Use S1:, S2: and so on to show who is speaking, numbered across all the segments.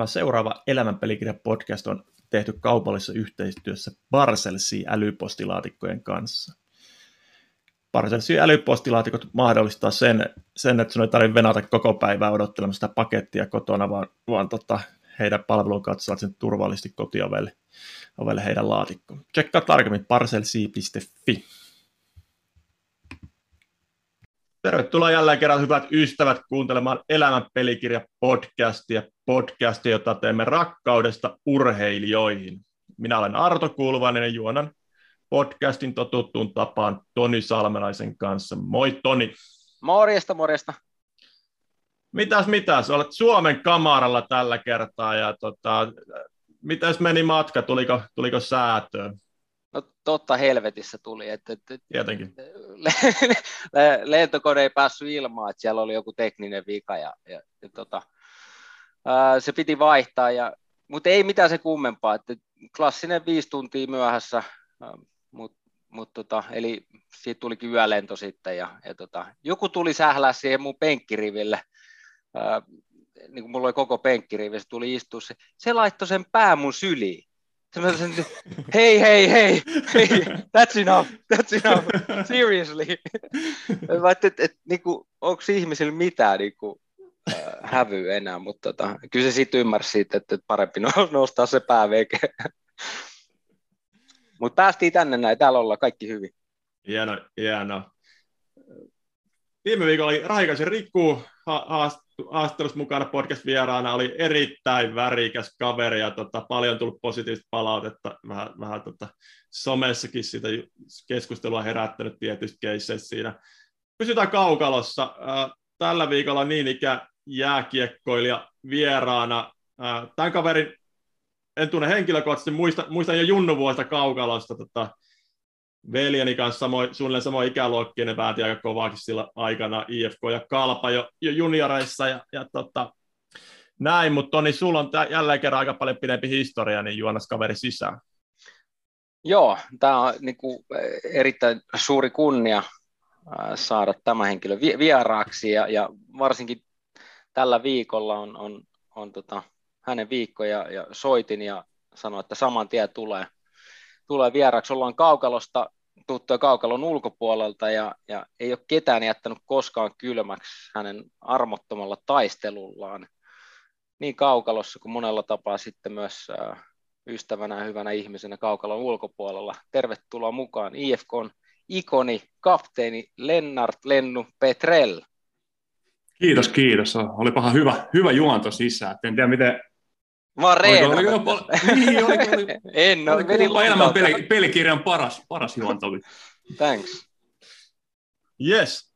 S1: Tämä seuraava Elämänpelikirja podcast on tehty kaupallisessa yhteistyössä Barcelsi älypostilaatikkojen kanssa. Barcelsi älypostilaatikot mahdollistaa sen, sen että sinun ei tarvitse venata koko päivää odottelemaan sitä pakettia kotona, vaan, vaan tota, heidän palvelun kautta saat sen turvallisesti kotiovelle ovelle heidän laatikkoon. Tsekkaa tarkemmin parcelsi.fi. Tervetuloa jälleen kerran hyvät ystävät kuuntelemaan Elämän pelikirja podcastia, podcastia, jota teemme rakkaudesta urheilijoihin. Minä olen Arto Kulvainen ja juonan podcastin totuttuun tapaan Toni Salmelaisen kanssa. Moi Toni.
S2: Morjesta, morjesta.
S1: Mitäs, mitäs? Olet Suomen kamaralla tällä kertaa ja tota, mitäs meni matka? Tuliko, tuliko säätöön?
S2: No totta helvetissä tuli. Että, että,
S1: Tietenkin.
S2: lentokone ei päässyt ilmaan, että siellä oli joku tekninen vika ja, ja, ja tota, ää, se piti vaihtaa, ja, mutta ei mitään se kummempaa, että klassinen viisi tuntia myöhässä, mutta mut tota, eli siitä tulikin yölento sitten ja, ja tota, joku tuli sählää siihen mun penkkiriville, ää, niin kuin mulla oli koko penkkirivi, se tuli istua, se, se laittoi sen pää mun syliin. Sen, hei, hei, hei, hei, that's enough, that's enough, seriously. Mä että, et, et, niinku, onko ihmisillä mitään niinku, äh, hävyä enää, mutta tota, kyllä se sitten ymmärsi siitä, että, että parempi nostaa se pää veke. mutta päästiin tänne näin, täällä ollaan kaikki hyvin.
S1: Hieno, hieno. Viime viikolla oli Rahikaisen Rikku haastattelussa mukana podcast-vieraana, oli erittäin värikäs kaveri ja tota, paljon tullut positiivista palautetta, vähän, vähän tota, somessakin sitä keskustelua herättänyt tietysti keisseissä siinä. Pysytään kaukalossa. Tällä viikolla niin ikä jääkiekkoilija vieraana. Tämän kaverin en tunne henkilökohtaisesti, muistan, muistan jo Junnu vuosta kaukalosta tota, veljeni kanssa samo, suunnilleen samoin ikäluokkia, ne pääti aika kovaakin sillä aikana IFK ja Kalpa jo, jo junioreissa ja, ja tota, näin, mutta Toni, sulla on tää, jälleen kerran aika paljon pidempi historia, niin juonas kaveri sisään.
S2: Joo, tämä on niin kuin, erittäin suuri kunnia saada tämä henkilö vieraaksi ja, ja varsinkin tällä viikolla on, on, on tota, hänen viikko ja, ja soitin ja sanoin, että saman tien tulee – tulee vieraksi. Ollaan Kaukalosta tuttuja Kaukalon ulkopuolelta ja, ja ei ole ketään jättänyt koskaan kylmäksi hänen armottomalla taistelullaan. Niin Kaukalossa kuin monella tapaa sitten myös äh, ystävänä ja hyvänä ihmisenä Kaukalon ulkopuolella. Tervetuloa mukaan IFKn ikoni, kapteeni Lennart Lennu Petrell.
S3: Kiitos, kiitos. Olipahan hyvä, hyvä juonto sisään. En tiedä, miten
S2: Mä oon
S3: oliko, oliko jopa, niin, oliko, oliko,
S2: en ole,
S3: oliko jopa elämän peli, pelikirjan paras, paras juontovi.
S2: Thanks.
S1: Yes.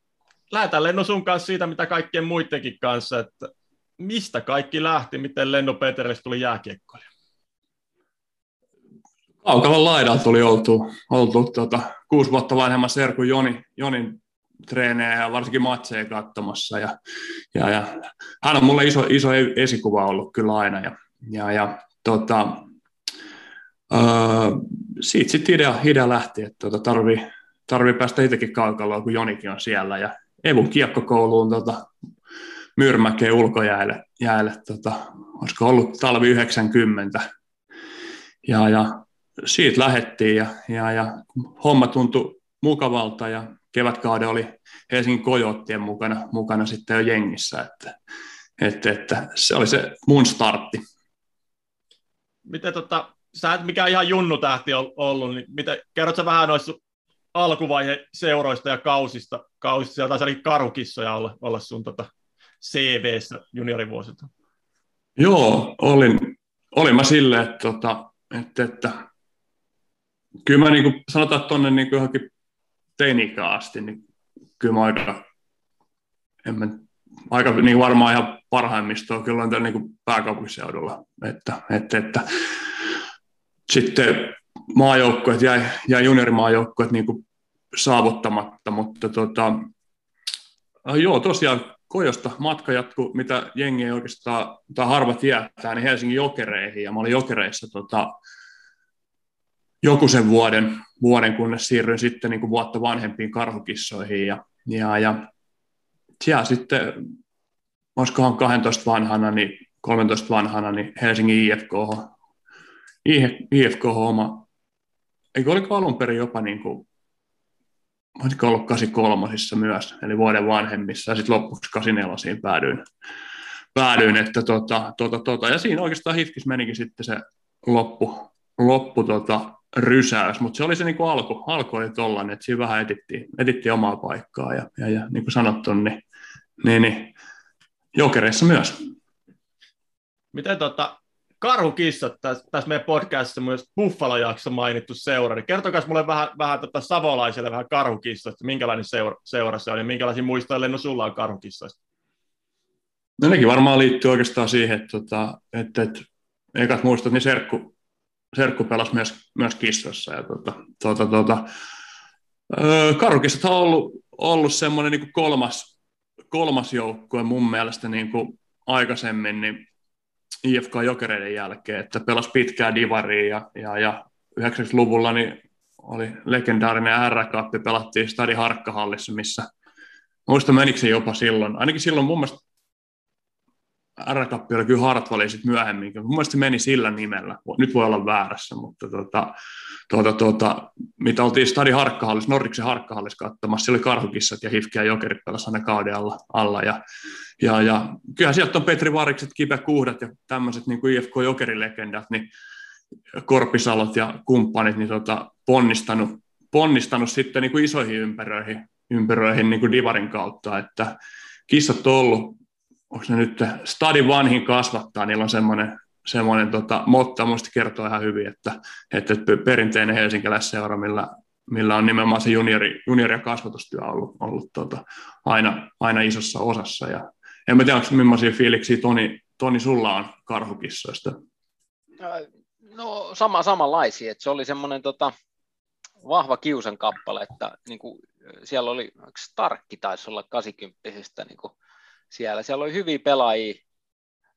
S1: Lähdetään Lenno sun kanssa siitä, mitä kaikkien muidenkin kanssa, että mistä kaikki lähti, miten Lenno Peterille tuli jääkiekkoilija?
S3: Kaukavan laidalta tuli oltu, oltu tota, kuusi vuotta vanhemman Serku Joni, Jonin treenejä ja varsinkin matseja katsomassa. Ja, ja, ja, hän on mulle iso, iso esikuva ollut kyllä aina. Ja, ja, ja tota, öö, siitä sitten idea, idea lähti, että tota, tarvii, tarvii päästä itsekin kaukaloon, kun Jonikin on siellä. Ja Evun kiekkokouluun tota, Myyrmäkeen ulkojäälle, jäälle, tota, olisiko ollut talvi 90. Ja, ja siitä lähettiin ja, ja, ja homma tuntui mukavalta ja kevätkauden oli Helsingin Kojottien mukana, mukana sitten jo jengissä, että, että, että se oli se mun startti
S1: miten tota, sä et mikään ihan junnu tähti ollut, niin miten, kerrotko vähän noista alkuvaihe seuroista ja kausista, kausista sieltä taisi karhukissoja olla, olla sun tota CV-ssä juniorivuosilta.
S3: Joo, olin, olin mä silleen, että, tota, että, että kyllä mä niin kuin, sanotaan, tuonne niin johonkin teinikään asti, niin kyllä mä aika, en mä, aika niin varmaan ihan parhaimmistoa kyllä on niin pääkaupunkiseudulla. Että, että, että. Sitten maajoukkueet jäi, jäi juniorimaajoukkueet niin kuin saavuttamatta, mutta tota, äh, joo, tosiaan Kojosta matka jatkuu, mitä jengi oikeastaan, tai harvat jättää, niin Helsingin jokereihin, ja mä olin jokereissa tota, joku sen vuoden, vuoden, kunnes siirryin sitten niin kuin vuotta vanhempiin karhukissoihin, ja, ja, ja siellä sitten olisikohan 12 vanhana, niin 13 vanhana, niin Helsingin IFK, IFK oma, eikö oliko alun perin jopa niin kuin, olisiko ollut 83 myös, eli vuoden vanhemmissa, ja sitten lopuksi 84 päädyin, päädyin että tota, tota, tota, ja siinä oikeastaan Hifkis menikin sitten se loppu, loppu tota, rysäys, mutta se oli se niin kuin alku, alku oli tollainen, että siinä vähän etittiin, etittiin omaa paikkaa, ja, ja, ja niin kuin sanottu, niin, niin, niin jokereissa myös.
S1: Miten tota, karhukissat tässä, tässä meidän podcastissa myös Buffalo-jakso mainittu seura, niin kertokaa mulle vähän, vähän tota savolaiselle vähän karhukissoista, minkälainen seura, seura se on ja minkälaisia muistoja Lenno sulla on karhukissoista?
S3: No nekin varmaan liittyy oikeastaan siihen, että, tota, että, että ekat muistot, niin Serkku, Serkku pelasi myös, myös kissoissa. Ja tota, tota, tota, karhukissat on ollut, ollut semmoinen niin kolmas, kolmas joukkue mun mielestä niin kuin aikaisemmin, niin IFK Jokereiden jälkeen, että pelasi pitkää divaria ja, ja, ja 90-luvulla niin oli legendaarinen r pelattiin Stadi Harkkahallissa, missä muistan menikö se jopa silloin, ainakin silloin mun mielestä r oli kyllä Hartwallin sitten myöhemmin, mun mielestä se meni sillä nimellä, nyt voi olla väärässä, mutta tota, tuota, tuota, mitä oltiin Stadi Harkkahallissa, Norriksen Harkkahallissa katsomassa, siellä oli Karhukissat ja Hifki ja Jokerit pelasi aina kauden alla, alla. Ja ja, ja kyllähän sieltä on Petri Varikset, Kipe Kuhdat ja tämmöiset niin kuin IFK Jokerilegendat, niin Korpisalot ja kumppanit niin tota, ponnistanut, ponnistanut sitten niin kuin isoihin ympäröihin, ympäröihin niin kuin Divarin kautta, että kissat on ollut, onko ne nyt stadin vanhin kasvattaa, niillä on semmoinen, semmoinen tota, motta, muista kertoo ihan hyvin, että, että perinteinen helsinkiläisseura, millä, millä on nimenomaan se juniori, juniori- ja kasvatustyö ollut, ollut tota, aina, aina isossa osassa, ja en mä tiedä, onko millaisia fiiliksiä Toni, Toni sulla on karhukissoista?
S2: No sama, samanlaisia, että se oli semmoinen tota, vahva kiusan kappale, että niin kuin, siellä oli, Starkki taisi olla 80 niin kuin, siellä. Siellä oli hyviä pelaajia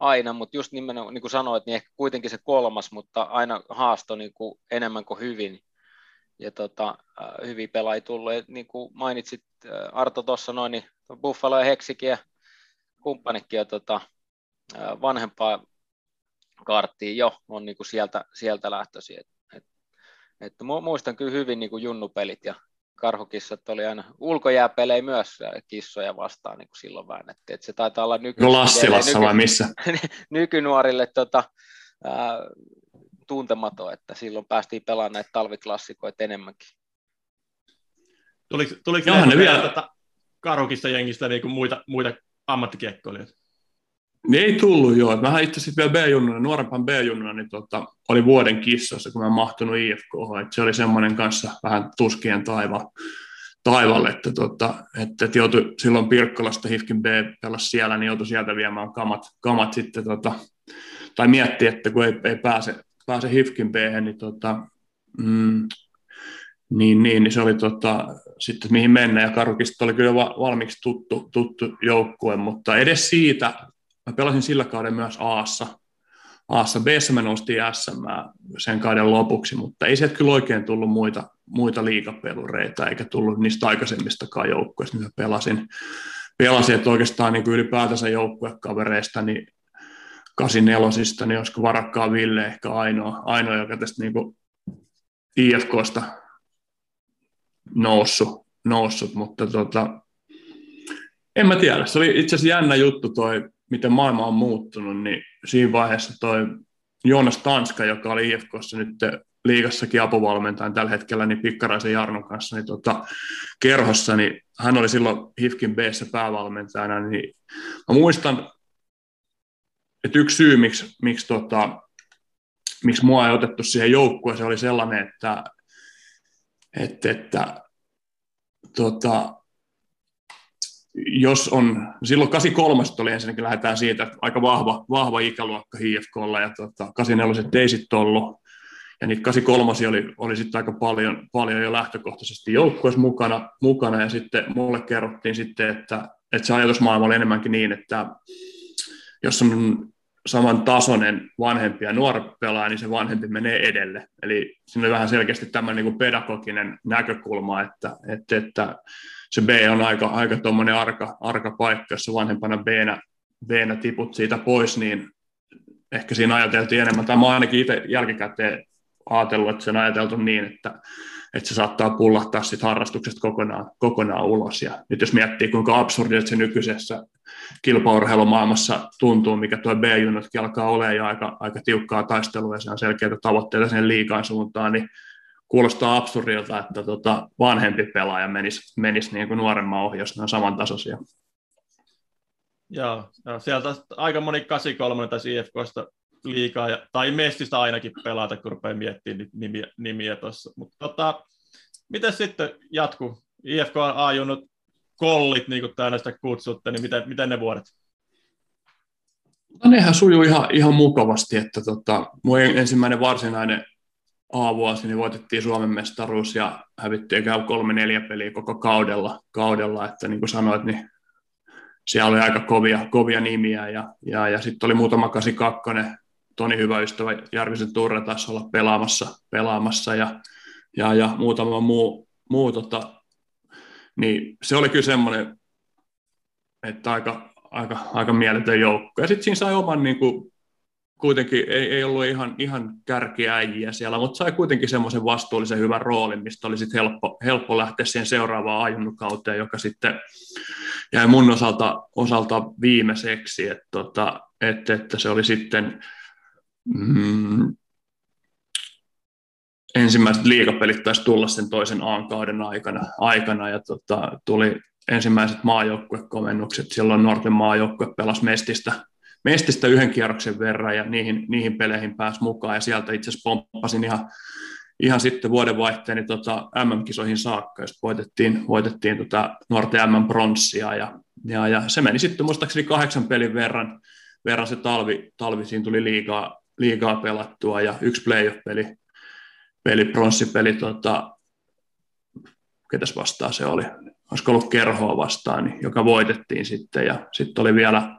S2: aina, mutta just nimenomaan, niin kuin sanoit, niin ehkä kuitenkin se kolmas, mutta aina haasto niin kuin enemmän kuin hyvin. Ja tota, hyviä pelaajia tullut. Ja niin kuin mainitsit Arto tuossa noin, niin Buffalo ja Heksikin ja kumppanikin on tota, vanhempaa karttia jo, on niin kuin sieltä, sieltä lähtöisin. Et, et, et muistan kyllä hyvin niin kuin junnupelit ja karhukissat oli aina ulkojääpelejä myös kissoja vastaan niin kuin silloin väännettiin. Et se taitaa olla nyky-
S3: no Lassilassa nyky- vai missä?
S2: nykynuorille tota, ää, tuntematon, että silloin päästiin pelaamaan näitä talviklassikoita enemmänkin.
S1: Tuliko, tuliko ne vielä tota, karhukissa jengistä niin kuin muita, muita ammattikiekkoilijat?
S3: Niin ei tullut joo. Mä itse asiassa vielä B-junnuna, nuorempaan B-junnuna, niin tota, oli vuoden kissassa, kun mä mahtunut IFK. Että se oli semmoinen kanssa vähän tuskien taiva, taivalle, että, tota, että, että joutui silloin Pirkkolasta Hifkin B pelasi siellä, niin joutui sieltä viemään kamat, kamat sitten, tota, tai mietti, että kun ei, ei pääse, pääse Hifkin B, niin tota, mm, niin, niin, niin se oli tota, sitten mihin mennä, ja Karukista oli kyllä valmiiksi tuttu, tuttu joukkue, mutta edes siitä, mä pelasin sillä kauden myös Aassa, Aassa, b mä nostin SM sen kauden lopuksi, mutta ei sieltä kyllä oikein tullut muita, muita liikapelureita, eikä tullut niistä aikaisemmistakaan joukkueista, mitä pelasin. Pelasin, että oikeastaan niin ylipäätänsä joukkuekavereista, niin 84 niin olisiko varakkaa Ville ehkä ainoa, ainoa joka tästä niin IFKsta noussut, noussut mutta tota, en mä tiedä. Se oli itse asiassa jännä juttu toi, miten maailma on muuttunut, niin siinä vaiheessa toi Joonas Tanska, joka oli IFKssa nyt liigassakin apuvalmentajan tällä hetkellä, niin Pikkaraisen Jarnon kanssa niin tota, kerhossa, niin hän oli silloin HIFKin b päävalmentajana, niin mä muistan, että yksi syy, miksi, miksi, tota, miksi mua ei otettu siihen joukkueeseen, oli sellainen, että että, että tota, jos on, silloin 83 oli ensinnäkin lähdetään siitä, että aika vahva, vahva ikäluokka HFKlla ja tota, 84 ei sitten ollut, ja niitä 83 oli, oli sitten aika paljon, paljon jo lähtökohtaisesti joukkueessa mukana, mukana, ja sitten mulle kerrottiin sitten, että, että se ajatusmaailma oli enemmänkin niin, että jos on saman tasoinen vanhempi ja nuori pelaaja, niin se vanhempi menee edelle. Eli siinä on vähän selkeästi tämä niin pedagoginen näkökulma, että, että, että se B on aika, aika tuommoinen arka, arka paikka, jos vanhempana B-nä, B-nä tiput siitä pois, niin ehkä siinä ajateltiin enemmän, tai mä oon ainakin itse jälkikäteen ajatellut, että se on ajateltu niin, että, että se saattaa pullahtaa sit harrastuksesta kokonaan, kokonaan ulos. Ja nyt jos miettii, kuinka absurdi se nykyisessä kilpaurheilumaailmassa tuntuu, mikä tuo B-junotkin alkaa olemaan ja aika, aika tiukkaa taistelua ja se on selkeitä tavoitteita sen liikaan suuntaan, niin kuulostaa absurdilta, että tota vanhempi pelaaja menisi, menisi niin kuin nuoremman ohi, jos ne on samantasoisia.
S1: Joo, joo, sieltä aika moni 83 tai IFKsta liikaa, tai Mestistä ainakin pelata, kun rupeaa miettimään nimiä, nimiä tuossa. Mutta tota, miten sitten jatku? IFK on ajunut kollit, niin kuin täällä sitä kutsutte, niin miten, miten ne vuodet?
S3: No nehän sujuu ihan, ihan mukavasti, että tota, mun ensimmäinen varsinainen A-vuosi, niin voitettiin Suomen mestaruus ja hävittiin käy kolme neljä peliä koko kaudella, kaudella että niin kuin sanoit, niin siellä oli aika kovia, kovia nimiä ja, ja, ja sitten oli muutama 82, Toni hyvä ystävä Jarvisen Turre taisi olla pelaamassa, pelaamassa ja, ja, ja muutama muu, muu tota, niin se oli kyllä semmoinen, että aika, aika, aika mieletön joukko. Ja sitten siinä sai oman niin kuin, kuitenkin ei, ei ollut ihan, ihan kärkiäjiä siellä, mutta sai kuitenkin semmoisen vastuullisen hyvän roolin, mistä oli sitten helppo, helppo lähteä siihen seuraavaan ajunnukauteen, joka sitten jäi mun osalta, osalta viimeiseksi, että, tota, että, että se oli sitten mm, ensimmäiset liigapelit taisi tulla sen toisen A-kauden aikana, aikana ja tota, tuli ensimmäiset maajoukkuekomennukset, silloin nuorten maajoukkue pelasi Mestistä Mestistä yhden kierroksen verran ja niihin, niihin peleihin pääsi mukaan. Ja sieltä itse asiassa pomppasin ihan, ihan sitten vuodenvaihteen tota MM-kisoihin saakka, jos voitettiin, voitettiin tota nuorten MM-pronssia ja, ja, ja, se meni sitten muistaakseni kahdeksan pelin verran, verran se talvi, talvi siinä tuli liigaa, liigaa pelattua. Ja yksi playoff-peli, peli, pronssipeli, tota, ketäs vastaan se oli, olisiko ollut kerhoa vastaan, niin, joka voitettiin sitten. Ja sitten oli vielä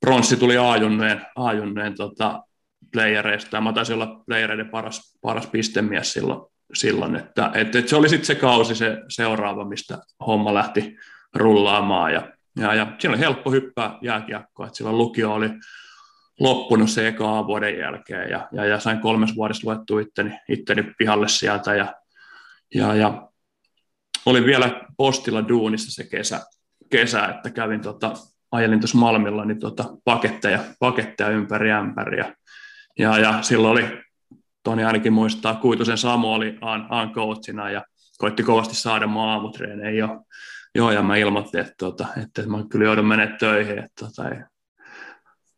S3: pronssi tuli A-junneen, A-junneen tota, playereista, mä taisin olla playereiden paras, paras pistemies silloin, silloin että, että, että se oli sitten se kausi se seuraava, mistä homma lähti rullaamaan ja, ja, ja siinä oli helppo hyppää jääkiekkoa, että silloin lukio oli loppunut se eka vuoden jälkeen ja, ja, ja sain kolmes vuodessa luettu itteni, itteni pihalle sieltä ja, ja, ja olin vielä postilla duunissa se kesä, kesä että kävin tota, ajelin tuossa Malmilla niin tota, paketteja, paketteja ympäri ämpäriä. Ja, ja silloin oli, Toni ainakin muistaa, Kuitusen Samu oli Aan, coachina ja koitti kovasti saada mua aamutreeneihin jo. Joo, ja mä ilmoitin, että, tota, että mä kyllä joudun menemään töihin, että, tota,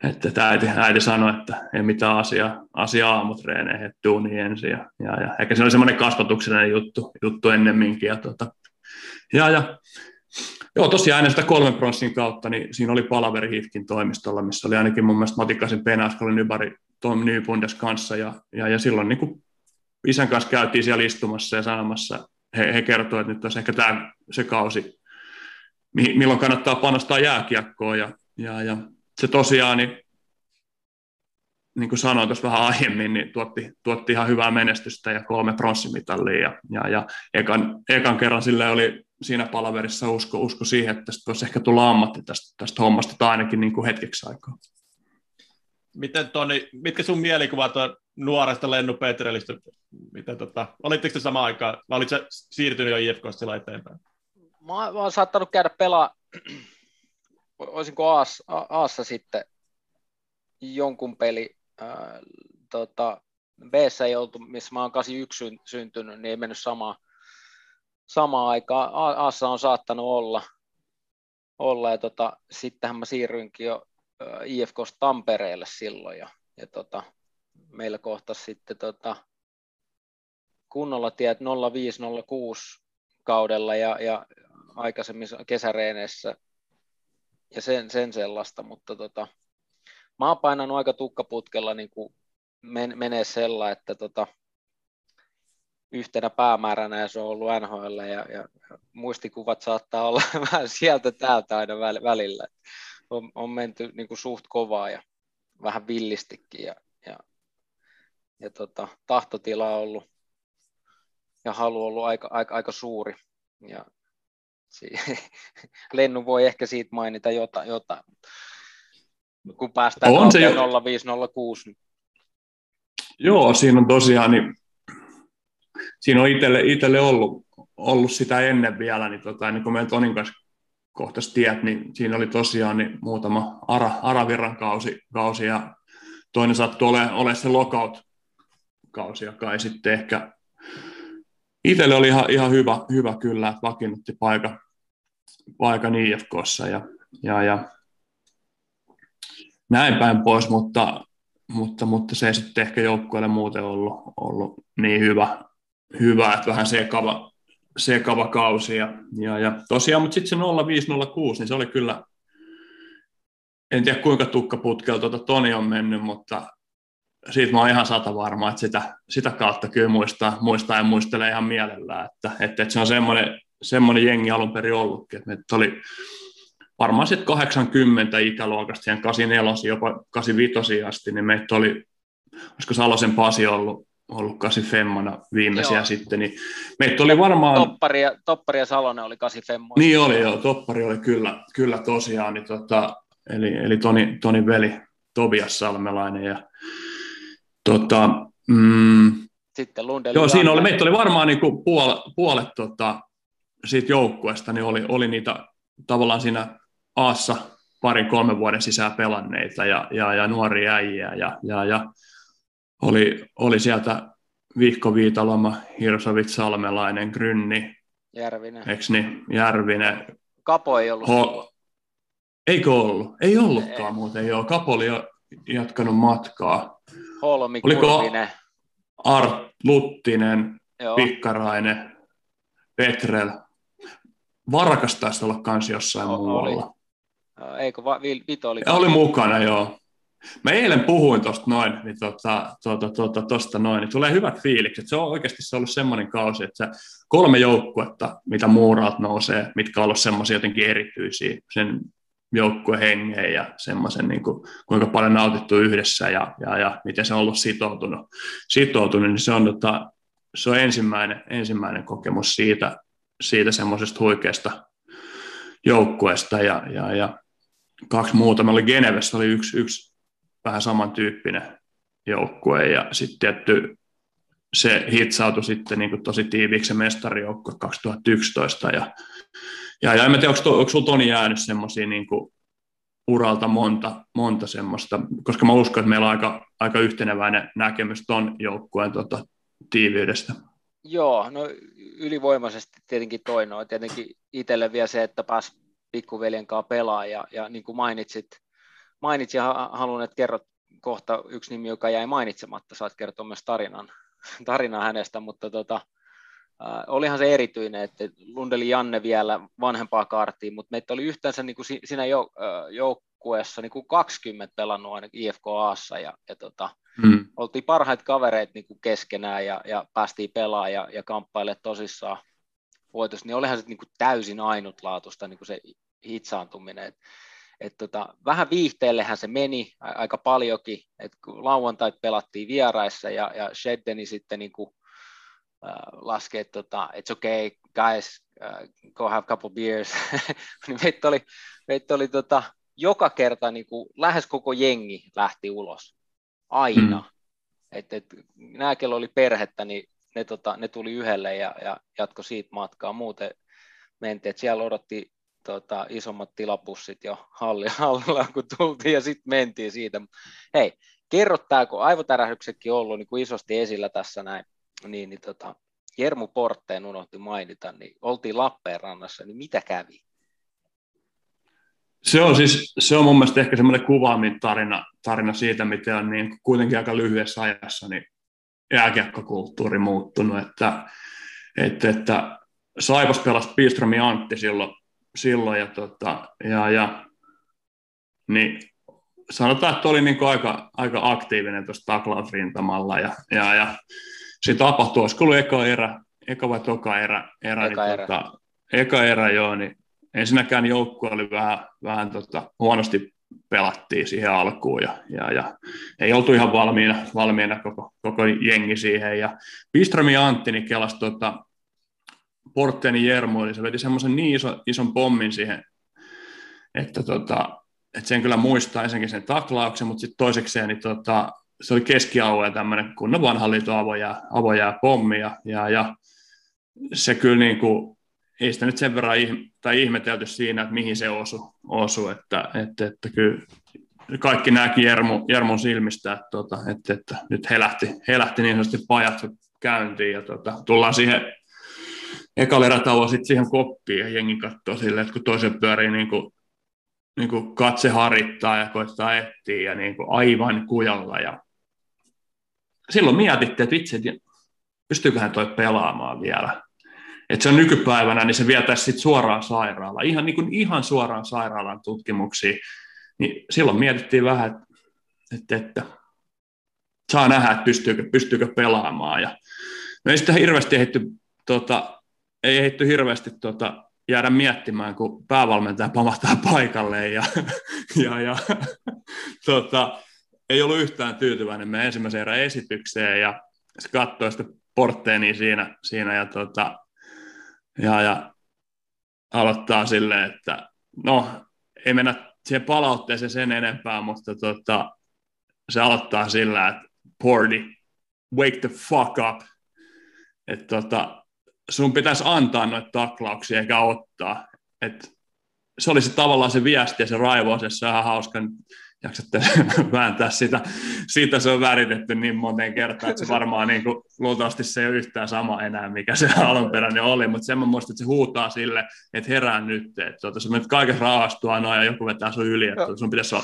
S3: että, että äiti, äiti sanoi, että ei mitään asiaa, asiaa aamutreeneihin, että duuni ensin. Ja, ja, ja, eikä se oli semmoinen kasvatuksellinen juttu, juttu ennemminkin. Ja, tota, ja, ja Joo, tosiaan ennen sitä kolmen pronssin kautta, niin siinä oli palaveri Hifkin toimistolla, missä oli ainakin mun mielestä Matikasin Penaskoli Nybari Tom Nybundes kanssa, ja, ja, ja silloin niin kuin isän kanssa käytiin siellä istumassa ja sanomassa, he, he kertoivat, että nyt olisi ehkä tämä se kausi, milloin kannattaa panostaa jääkiekkoon, ja, ja, ja se tosiaan, niin, niin kuin sanoin tuossa vähän aiemmin, niin tuotti, tuotti ihan hyvää menestystä ja kolme pronssimitalia, ja, ja, ja ekan, ekan kerran sille oli siinä palaverissa usko, usko siihen, että tästä voisi ehkä tulla ammatti tästä, tästä hommasta tai ainakin niin kuin hetkeksi aikaa.
S1: Miten Toni, mitkä sun mielikuvat on nuoresta Lennu Petrelistä? Miten, tota, olitteko te samaan aikaan, vai olitko siirtynyt jo IFKsta sillä eteenpäin?
S2: Mä, mä oon saattanut käydä pelaa, olisinko Aassa, Aassa sitten jonkun peli, äh, tota, b ei oltu, missä mä oon 81 syntynyt, niin ei mennyt samaan, samaan aikaan Assa on saattanut olla, olla ja tota, sittenhän mä siirryinkin jo IFK Tampereelle silloin ja, ja tota, meillä kohtasi sitten tota, kunnolla tiet 0506 kaudella ja, ja aikaisemmin kesäreeneissä ja sen, sen sellaista, mutta tota, mä oon painanut aika tukkaputkella niin kuin men, menee sella, että tota, yhtenä päämääränä ja se on ollut NHL ja, ja muistikuvat saattaa olla vähän sieltä täältä aina välillä. On, on menty niin kuin suht kovaa ja vähän villistikin ja, ja, ja tota, tahtotila on ollut ja halu ollut aika, aika, aika suuri. Ja si- Lennu voi ehkä siitä mainita jotain. jotain. kun päästään on se jo... 0506.
S3: Joo, siinä on tosiaan, niin, siinä on itselle, itselle ollut, ollut sitä ennen vielä, niin, tota, niin kun meidän Tonin kanssa kohtaisi tiet, niin siinä oli tosiaan niin muutama Ara, Aravirran kausi, kausi ja toinen sattui olemaan ole se lockout-kausi, joka ei sitten ehkä itselle oli ihan, ihan hyvä, hyvä kyllä, että vakiinnutti paikan, paikan IFKssa ja, ja, ja näin päin pois, mutta, mutta, mutta se ei sitten ehkä joukkueelle muuten ollut, ollut niin hyvä, hyvä, että vähän sekava, sekava kausi. Ja, ja, ja tosiaan, mutta sitten se 0506, niin se oli kyllä, en tiedä kuinka tukkaputkelta tuota Toni on mennyt, mutta siitä mä oon ihan sata varma, että sitä, sitä kautta kyllä muistaa, muistaa ja muistelee ihan mielellään, että, että, että se on semmoinen, semmoinen jengi alun perin ollutkin, että meitä oli varmaan sitten 80 ikäluokasta siihen 84, jopa 85 asti, niin meitä oli, olisiko Salosen Pasi ollut, ollut 8 Femmana viimeisiä joo. sitten, niin meitä oli varmaan...
S2: Toppari ja, Toppari ja Salonen oli 8 Femmana.
S3: Niin oli joo, Toppari oli kyllä, kyllä tosiaan, niin tota, eli, eli Toni, Toni veli Tobias Salmelainen ja tota, mm,
S2: sitten Lundell
S3: Joo, siinä oli, meitä oli varmaan niin kuin puolet, puolet tota, siitä joukkueesta, niin oli, oli niitä tavallaan siinä Aassa parin kolmen vuoden sisään pelanneita ja, ja, ja nuoria äijä ja, ja, ja oli, oli sieltä Vihko Viitaloma, Hirsovit Salmelainen, Grynni,
S2: Järvinen.
S3: Eks niin? Järvinen.
S2: Kapo ei ollut. Ho-
S3: Eikö ollut? Ei ollutkaan ei. muuten, joo. Kapo oli jo jatkanut matkaa.
S2: Holmi, Oliko Kurvinen.
S3: Art Luttinen, joo. Pikkarainen, Petrel. Varkas taisi olla kans jossain o- muualla. Oli.
S2: Eikö va, Vito oli?
S3: Oli mukana, joo. Mä eilen puhuin tuosta noin, niin tuota, tuota, tuota, tosta noin, niin tulee hyvät fiilikset. Se on oikeasti se on ollut semmoinen kausi, että kolme joukkuetta, mitä muuraat nousee, mitkä on ollut semmoisia jotenkin erityisiä sen joukkuehengeen ja semmoisen, niin kuin, kuinka paljon nautittu yhdessä ja, ja, ja miten se on ollut sitoutunut, sitoutunut niin se on, tota, se on ensimmäinen, ensimmäinen kokemus siitä, siitä semmoisesta huikeasta joukkueesta ja, ja, ja kaksi muuta. Meillä oli Genevessä oli yksi, yksi vähän samantyyppinen joukkue ja sitten tietty se hitsautui sitten niin kuin tosi tiiviiksi se mestarijoukkue 2011 ja, ja, ja en tiedä, onko, onko Toni jäänyt semmoisia niin uralta monta, monta semmoista, koska mä uskon, että meillä on aika, aika yhteneväinen näkemys ton joukkueen tota, tiiviydestä.
S2: Joo, no ylivoimaisesti tietenkin toinen on tietenkin itselle vielä se, että pääsi pikkuveljen kanssa pelaa ja, ja niin kuin mainitsit, mainitsin ja haluan, että kerrot kohta yksi nimi, joka jäi mainitsematta, saat kertoa myös tarinan, tarinan hänestä, mutta tota, äh, olihan se erityinen, että Lundeli Janne vielä vanhempaa kaartiin, mutta meitä oli yhteensä niin kuin siinä jo, äh, joukkueessa niin kuin 20 pelannut aina IFKAssa ja, ja tota, mm. oltiin parhaita kavereita niin kuin keskenään ja, ja päästiin pelaamaan ja, ja kamppailemaan tosissaan voitos, niin olihan se niin kuin täysin ainutlaatuista niin kuin se hitsaantuminen. Et, et tota, vähän viihteellehän se meni aika paljonkin, että kun lauantait pelattiin vieraissa ja, ja Sheddeni sitten niin kuin, äh, laskee, että tota, it's okay, guys, uh, go have a couple beers. niin meitä oli, meitä oli tota, joka kerta niin kuin, lähes koko jengi lähti ulos. Aina. Mm. Et, et, nämä, kello oli perhettä, niin ne, tota, ne tuli yhdelle ja, ja jatko siitä matkaa. Muuten mentiin, että siellä odotti tota, isommat tilapussit jo halli, hallilla, kun tultiin ja sitten mentiin siitä. Hei, kerro tämä, kun aivotärähdyksetkin ollut niin kuin isosti esillä tässä näin, niin, niin tota, Jermu Portteen unohti mainita, niin oltiin Lappeenrannassa, niin mitä kävi?
S3: Se on siis, se on mun mielestä ehkä semmoinen kuvaamin tarina, tarina siitä, miten on niin kuitenkin aika lyhyessä ajassa niin jääkiekkokulttuuri muuttunut, että, että, että Saipas pelasi Pistromi Antti silloin, silloin ja, tota, ja, ja niin sanotaan, että oli niin aika, aika aktiivinen tuossa taklausrintamalla ja, ja, ja se tapahtui, olisiko ollut eka erä, eka vai toka erä, erä,
S2: eka,
S3: niin,
S2: erä.
S3: Tota, eka erä joo, niin ensinnäkään joukkue oli vähän, vähän tota, huonosti pelattiin siihen alkuun ja, ja, ja ei oltu ihan valmiina, valmiina koko, koko jengi siihen. Ja Biströmi Antti niin kelasi tota, Portteeni Jermu, eli se veti semmoisen niin iso, ison pommin siihen, että tota, et sen kyllä muistaa ensinnäkin sen taklauksen, mutta sitten toisekseen niin tota, se oli keskialueen tämmöinen kunnon vanhan liiton avoja, avoja pommia, ja, ja se kyllä niin kuin, ei sitä nyt sen verran ihm- tai ihmetelty siinä, että mihin se osui, osu, että, että, että kyllä kaikki näki Jermu, Jermun silmistä, että, tota, että, että nyt helähti, helähti niin sanotusti pajat käyntiin ja tota, tullaan siihen ekalla erätauon sitten siihen koppiin ja jengi katsoo silleen, että kun toisen pyörii niin kuin, niin kuin katse harittaa ja koittaa etsiä ja niin kuin aivan kujalla ja silloin mietittiin, että vitsi, että pystyyköhän toi pelaamaan vielä. Että se on nykypäivänä, niin se vietäisi sitten suoraan sairaalaan, ihan, niin kuin ihan suoraan sairaalan tutkimuksiin. Niin silloin mietittiin vähän, että, että, saa nähdä, että pystyykö, pystyykö pelaamaan. Ja, no ei sitten hirveästi ehditty, tota, ei ehditty hirveästi tota, jäädä miettimään, kun päävalmentaja pamahtaa paikalle ja, ja, ja tota, ei ollut yhtään tyytyväinen meidän ensimmäiseen erään esitykseen ja se katsoi sitä portteeni siinä, siinä ja, tota, ja, ja aloittaa silleen, että no ei mennä siihen palautteeseen sen enempää, mutta tota, se aloittaa sillä, että Porty, wake the fuck up. Että tota, sun pitäisi antaa noita taklauksia eikä ottaa. Et se oli se tavallaan se viesti ja se raivous, se on ihan hauska jaksatte vääntää sitä. Siitä se on väritetty niin moneen kertaan, että se varmaan niin kuin, luultavasti se ei ole yhtään sama enää, mikä se alunperäinen oli, mutta sen mä muistan, että se huutaa sille, että herää nyt, että tuota, sä menet kaikessa rahastua noin ja joku vetää sun yli, että sun pitäisi,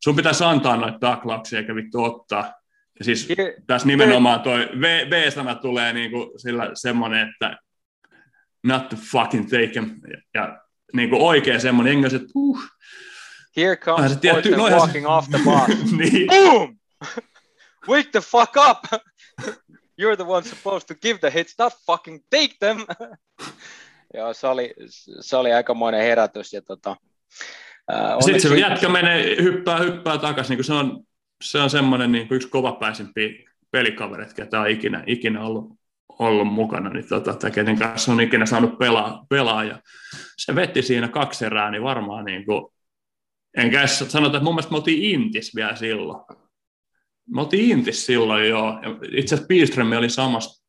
S3: sun pitäisi antaa noita taklauksia eikä vittu ottaa. Ja siis tässä nimenomaan toi V-sana tulee niin kuin sillä semmoinen, että not the fucking take ja niin kuin oikein semmoinen englanniksi, että uh,
S2: Here comes tietty, no, walking off the bus. niin. Boom! Wake the fuck up! You're the one supposed to give the hits, not fucking take them! Joo, se oli, se oli aikamoinen herätys. Ja tota,
S3: äh, Sitten se jätkä menee, hyppää, hyppää takaisin, niin se on, se on semmoinen niin yksi kovapäisimpiä pelikaverit, ketä on ikinä, ikinä ollut, ollut mukana, niin tota, tai kenen kanssa on ikinä saanut pelaa, pelaa. Ja se vetti siinä kaksi erää, niin varmaan niin kuin Enkä sanota, että mun mielestä me oltiin Intis vielä silloin. Me oltiin Intis silloin jo. Itse asiassa Piström oli samassa,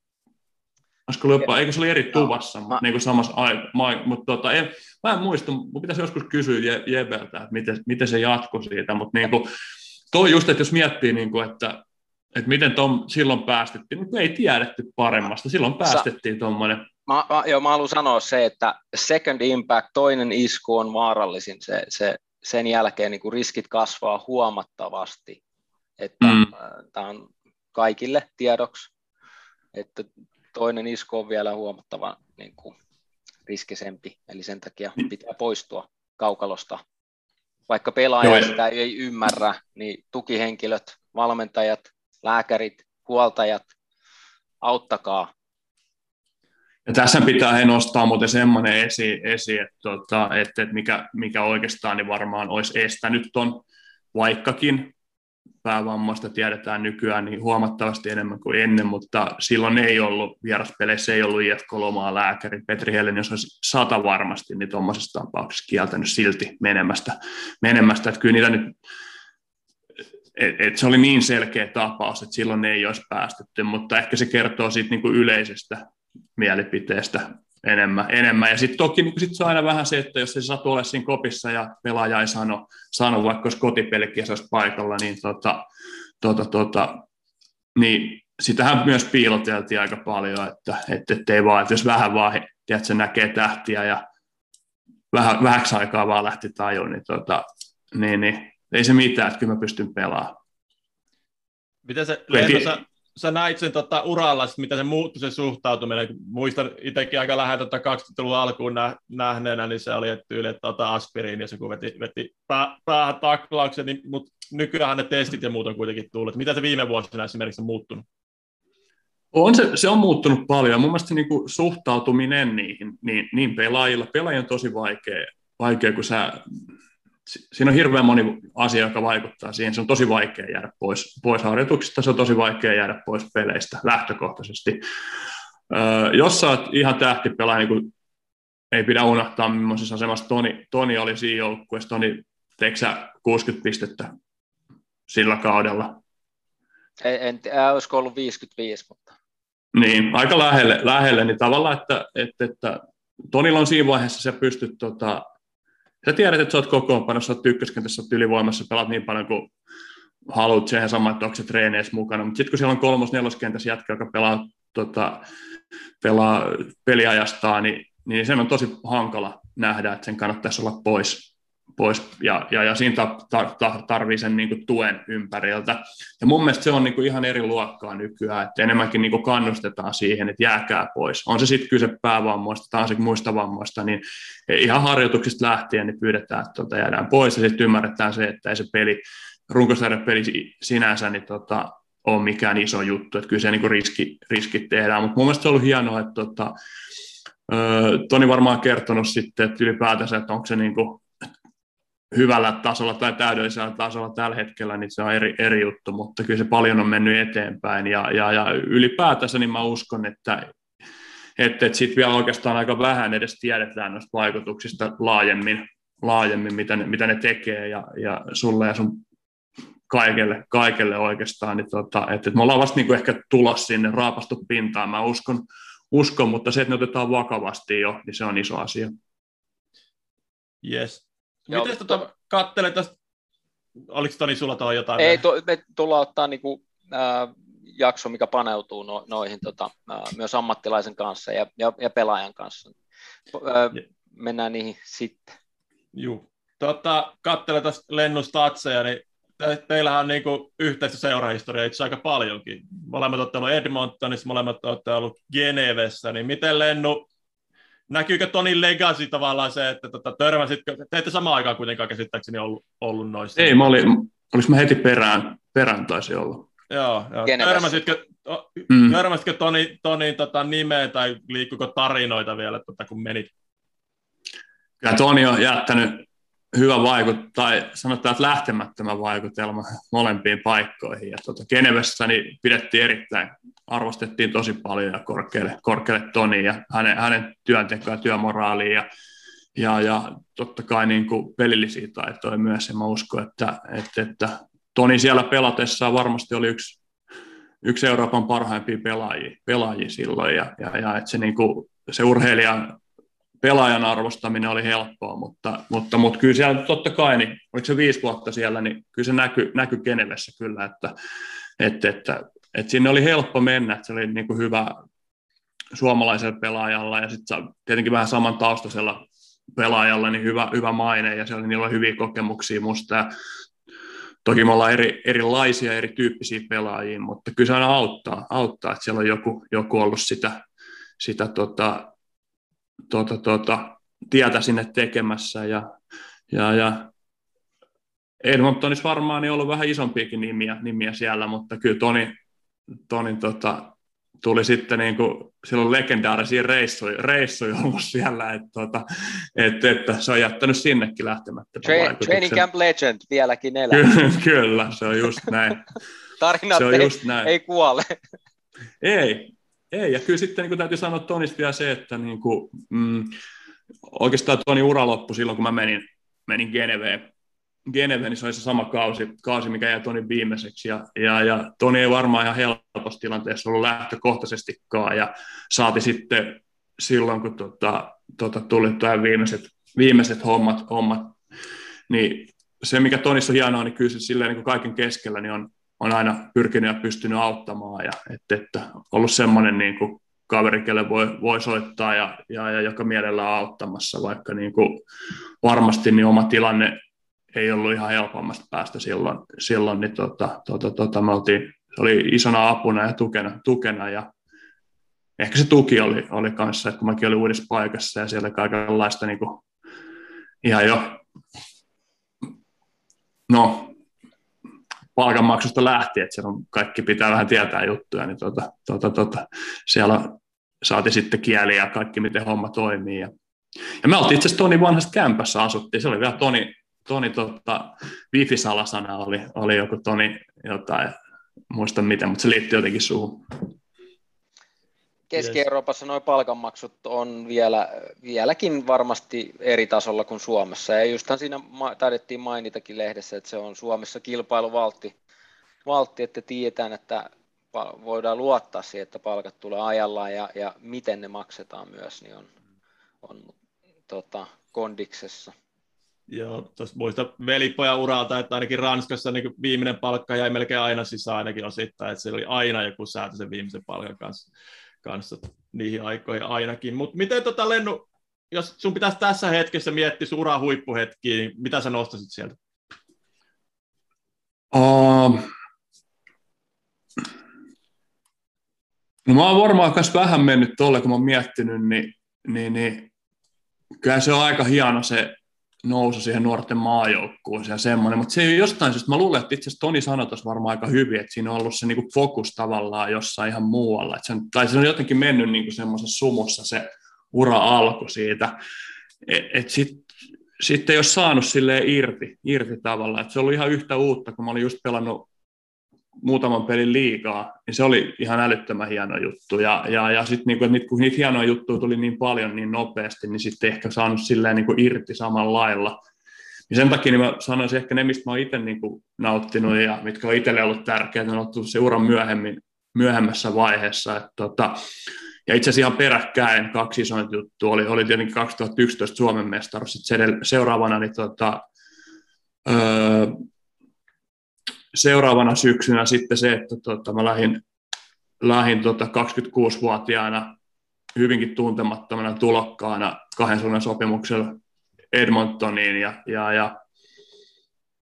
S3: olisiko jopa, eikö se oli eri tuvassa, mutta niin kuin samassa aikaa. Mutta tota, en, mä en muista, mun pitäisi joskus kysyä Jebeltä, että miten, miten se jatkoi siitä, mutta niin kuin, toi just, että jos miettii, niin kuin, että, että miten tom, silloin päästettiin, mutta ei tiedetty paremmasta. Silloin päästettiin tuommoinen
S2: Mä, mä, joo, mä haluan sanoa se, että second impact, toinen isku on vaarallisin. Se, se sen jälkeen niin riskit kasvaa huomattavasti. Että mm. Tämä on kaikille tiedoksi, että toinen isku on vielä huomattavan niin kuin, riskisempi, eli sen takia mm. pitää poistua kaukalosta. Vaikka pelaaja Joo. sitä ei ymmärrä, niin tukihenkilöt, valmentajat, lääkärit, huoltajat, auttakaa
S3: ja tässä pitää he nostaa muuten semmoinen esiin, esi, että, tota, että, että mikä, mikä oikeastaan niin varmaan olisi estänyt ton, vaikkakin päävammasta tiedetään nykyään niin huomattavasti enemmän kuin ennen, mutta silloin ei ollut, vieraspeleissä ei ollut IFK-lomaa lääkäri. Petri Helen, jos olisi sata varmasti, niin tuommoisessa tapauksessa kieltänyt silti menemästä. menemästä. Että kyllä niitä nyt, et, et se oli niin selkeä tapaus, että silloin ei olisi päästetty, mutta ehkä se kertoo siitä niin kuin yleisestä mielipiteestä enemmän. enemmän. Ja sitten toki niin sit se on aina vähän se, että jos se sattuu olla siinä kopissa ja pelaaja ei sano, sano vaikka jos kotipelikin olisi paikalla, niin, tota, tota, tota, niin sitähän myös piiloteltiin aika paljon, että, että, että ei vaan, että jos vähän vaan tiedät, se näkee tähtiä ja vähän, vähäksi aikaa vaan lähti tajuun, niin, tota, niin, niin ei se mitään, että kyllä mä pystyn pelaamaan.
S1: Miten se, Leena, sä, sä näit sen tota, uralla, mitä se muuttui se suhtautuminen. Muistan itsekin aika lähellä tota 20-luvun alkuun nä, nähneenä, niin se oli että tyyli, että ota aspiriin ja se kun veti, veti pää, päähän taklauksen, niin, mutta nykyään ne testit ja muut on kuitenkin tullut. Mitä se viime vuosina esimerkiksi on muuttunut?
S3: On se, se on muuttunut paljon. Mun mielestä niin kuin suhtautuminen niihin, niin, niin pelaajilla, pelaajien on tosi vaikea, vaikea kun sä siinä on hirveän moni asia, joka vaikuttaa siihen. Se on tosi vaikea jäädä pois, pois harjoituksista, se on tosi vaikea jäädä pois peleistä lähtökohtaisesti. Öö, jos sä oot ihan tähtipelaaja, niin ei pidä unohtaa, millaisessa asemassa Toni, Toni oli siinä joukkueessa. Toni teekö sä 60 pistettä sillä kaudella?
S2: En, en tiedä, olisiko ollut 55, mutta...
S3: Niin, aika lähelle, lähelle niin tavallaan, että, että, että Tonilla on siinä vaiheessa, sä pystyt, tota, sä tiedät, että sä oot kokoonpanossa, sä oot ykköskentässä, oot ylivoimassa, pelaat niin paljon kuin haluat siihen sama, että onko se treeneissä mukana, mutta sitten kun siellä on kolmos neloskentässä jätkä, joka pelaa, tota, pelaa peliajastaan, niin, niin sen on tosi hankala nähdä, että sen kannattaisi olla pois pois, ja, ja, ja siinä tar, tar, tarvii sen niin kuin, tuen ympäriltä. Ja mun mielestä se on niin kuin, ihan eri luokkaa nykyään, että enemmänkin niin kuin, kannustetaan siihen, että jääkää pois. On se sitten kyse päävammoista tai on se muista vammoista, niin ihan harjoituksista lähtien niin pyydetään, että tuota, jäädään pois, ja sitten ymmärretään se, että ei se peli, runkosarjan peli sinänsä, niin tota, ole mikään iso juttu, että kyllä se niin riski, riskit tehdään, mutta mun mielestä se on ollut hienoa, että tota, Toni varmaan kertonut sitten, että ylipäätänsä, että onko se niin kuin, hyvällä tasolla tai täydellisellä tasolla tällä hetkellä, niin se on eri, eri juttu, mutta kyllä se paljon on mennyt eteenpäin ja, ja, ja ylipäätänsä niin mä uskon, että että, että sitten vielä oikeastaan aika vähän edes tiedetään noista vaikutuksista laajemmin, laajemmin mitä, ne, mitä ne tekee ja, ja sulle ja sun kaikelle, kaikelle oikeastaan, niin tota, että, että me ollaan vasta niin kuin ehkä tulos sinne raapastu pintaan, mä uskon, uskon, mutta se, että ne otetaan vakavasti jo, niin se on iso asia.
S1: Yes. Miten tota, katsele tästä, oliko Toni sulla tuohon jotain?
S2: Ei, to, me tullaan ottaa niinku, äh, jakso, mikä paneutuu no, noihin tota, äh, myös ammattilaisen kanssa ja, ja, ja pelaajan kanssa. Äh, mennään niihin sitten.
S1: Joo. Tota, katsele tästä Lennun statseja, niin te, teillähän on niinku yhteistä seurahistoriaa itse aika paljonkin. Molemmat olette olleet Edmontonissa, molemmat olette ollut Genevessä, niin miten Lennu näkyykö Tonin legacy tavallaan se, että tota, törmäsitkö, te ette samaan aikaan kuitenkaan käsittääkseni ollut, ollut noissa.
S3: Ei, mä olin, olis mä heti perään, perään taisi olla.
S1: Joo, joo. Törmäsitkö, mm. törmäsitkö Toni, Tonin tota, nimeä tai liikkuko tarinoita vielä, tota, kun menit?
S3: Kyllä Toni on jättänyt hyvä vaikut, tai sanotaan, että lähtemättömän vaikutelma molempiin paikkoihin. Ja tuota, Genevessä niin pidettiin erittäin, arvostettiin tosi paljon ja korkealle, korkealle Toni ja hänen, hänen työntekoa työmoraaliin ja, ja, ja totta kai niin kuin pelillisiä taitoja myös. Ja mä uskon, että, että, että Toni siellä pelatessaan varmasti oli yksi, yksi Euroopan parhaimpia pelaajia, pelaajia silloin ja, ja, ja että se, niin kuin, se urheilijan pelaajan arvostaminen oli helppoa, mutta, mutta, mutta kyllä siellä totta kai, niin oliko se viisi vuotta siellä, niin kyllä se näkyi näky Genevessä kyllä, että, että, että, että sinne oli helppo mennä, että se oli niin kuin hyvä suomalaisella pelaajalla ja sitten tietenkin vähän saman taustaisella pelaajalla niin hyvä, hyvä maine ja siellä niillä oli hyviä kokemuksia musta ja Toki me ollaan eri, erilaisia, erityyppisiä pelaajia, mutta kyllä se aina auttaa, auttaa että siellä on joku, joku ollut sitä, sitä tota, tuota, tuota, tietä sinne tekemässä. Ja, ja, ja Edmontonissa varmaan niin ollut vähän isompiakin nimiä, nimiä siellä, mutta kyllä Toni, Toni tota, tuli sitten niin kuin, silloin legendaarisia reissuja, reissuja ollut siellä, että, tota, että, että se on jättänyt sinnekin lähtemättä.
S2: Tra- training Camp Legend vieläkin elää.
S3: Kyllä, kyllä, se on just näin.
S2: Tarinat se on ei, just näin. ei kuole.
S3: Ei, ei, ja kyllä sitten niin kuin täytyy sanoa Tonista vielä se, että niin kuin, mm, oikeastaan Toni ura loppui silloin, kun mä menin, menin Geneveen. Geneve, niin se oli se sama kausi, kausi mikä jäi Tonin viimeiseksi. Ja, ja, ja Toni ei varmaan ihan helpossa tilanteessa ollut lähtökohtaisestikaan. Ja saati sitten silloin, kun tota, tota, tuli tuo viimeiset, viimeiset hommat, hommat, niin se, mikä Tonissa on hienoa, niin kyllä se silleen, niin kuin kaiken keskellä niin on, on aina pyrkinyt ja pystynyt auttamaan ja että, että ollut semmoinen niin kuin kaveri, kelle voi, voi soittaa ja, ja, ja joka mielellään auttamassa, vaikka niin kuin varmasti niin oma tilanne ei ollut ihan helpommasta päästä silloin, silloin niin tota, tota, tota, me oltiin, se oli isona apuna ja tukena, tukena ja ehkä se tuki oli, oli kanssa, että kun mäkin olin uudessa paikassa ja siellä kaikenlaista niin kuin, ihan jo no, palkanmaksusta lähtien, että siellä on, kaikki pitää vähän tietää juttuja, niin tota, tota, tota, siellä saati sitten kieliä ja kaikki, miten homma toimii. Ja, ja me oltiin itse asiassa Toni vanhasta kämpässä asuttiin, se oli vielä Toni, Toni tota, wifi-salasana oli, oli joku Toni jotain, muista miten, mutta se liittyy jotenkin suuhun.
S2: Keski-Euroopassa nuo palkanmaksut on vielä, vieläkin varmasti eri tasolla kuin Suomessa. Ja justhan siinä taidettiin mainitakin lehdessä, että se on Suomessa kilpailuvaltti, valtti, että tiedetään, että voidaan luottaa siihen, että palkat tulee ajallaan ja, ja miten ne maksetaan myös, niin on, on tota, kondiksessa.
S1: Joo, tuossa muista velipoja uralta, että ainakin Ranskassa niin viimeinen palkka jäi melkein aina sisään ainakin osittain, että se oli aina joku säätö sen viimeisen palkan kanssa, kanssa niihin aikoihin ainakin. Mutta miten tota Lennu, jos sun pitäisi tässä hetkessä miettiä sun uran huippuhetkiä, niin mitä sä nostasit sieltä?
S3: Uh, no mä oon varmaan myös vähän mennyt tuolle, kun mä oon miettinyt, niin, niin, niin kyllä se on aika hieno se nousu siihen nuorten maajoukkuun ja semmoinen, mutta se ei jostain syystä, mä luulen, että itse asiassa Toni sanoi tuossa varmaan aika hyvin, että siinä on ollut se niinku fokus tavallaan jossain ihan muualla, se on, tai se on jotenkin mennyt niinku semmoisessa sumussa se ura alku siitä, että et sitten sit ei ole saanut silleen irti, irti tavallaan, että se on ollut ihan yhtä uutta, kun mä olin just pelannut muutaman pelin liikaa, niin se oli ihan älyttömän hieno juttu. Ja, ja, ja sitten niinku, että kun niitä hienoja juttuja tuli niin paljon niin nopeasti, niin sitten ehkä saanut silleen niinku irti samalla lailla. Ja sen takia niin mä sanoisin ehkä ne, mistä mä oon itse niinku nauttinut ja mitkä on itselle ollut tärkeää, on ollut se uran myöhemmin, myöhemmässä vaiheessa. Et tota, ja itse asiassa ihan peräkkäin kaksi isointa juttua oli, oli tietenkin 2011 Suomen mestaruus, sitten seuraavana niin tota, öö, seuraavana syksynä sitten se, että tota, mä lähdin, lähdin tota 26-vuotiaana hyvinkin tuntemattomana tulokkaana kahden suunnan sopimuksella Edmontoniin ja, ja, ja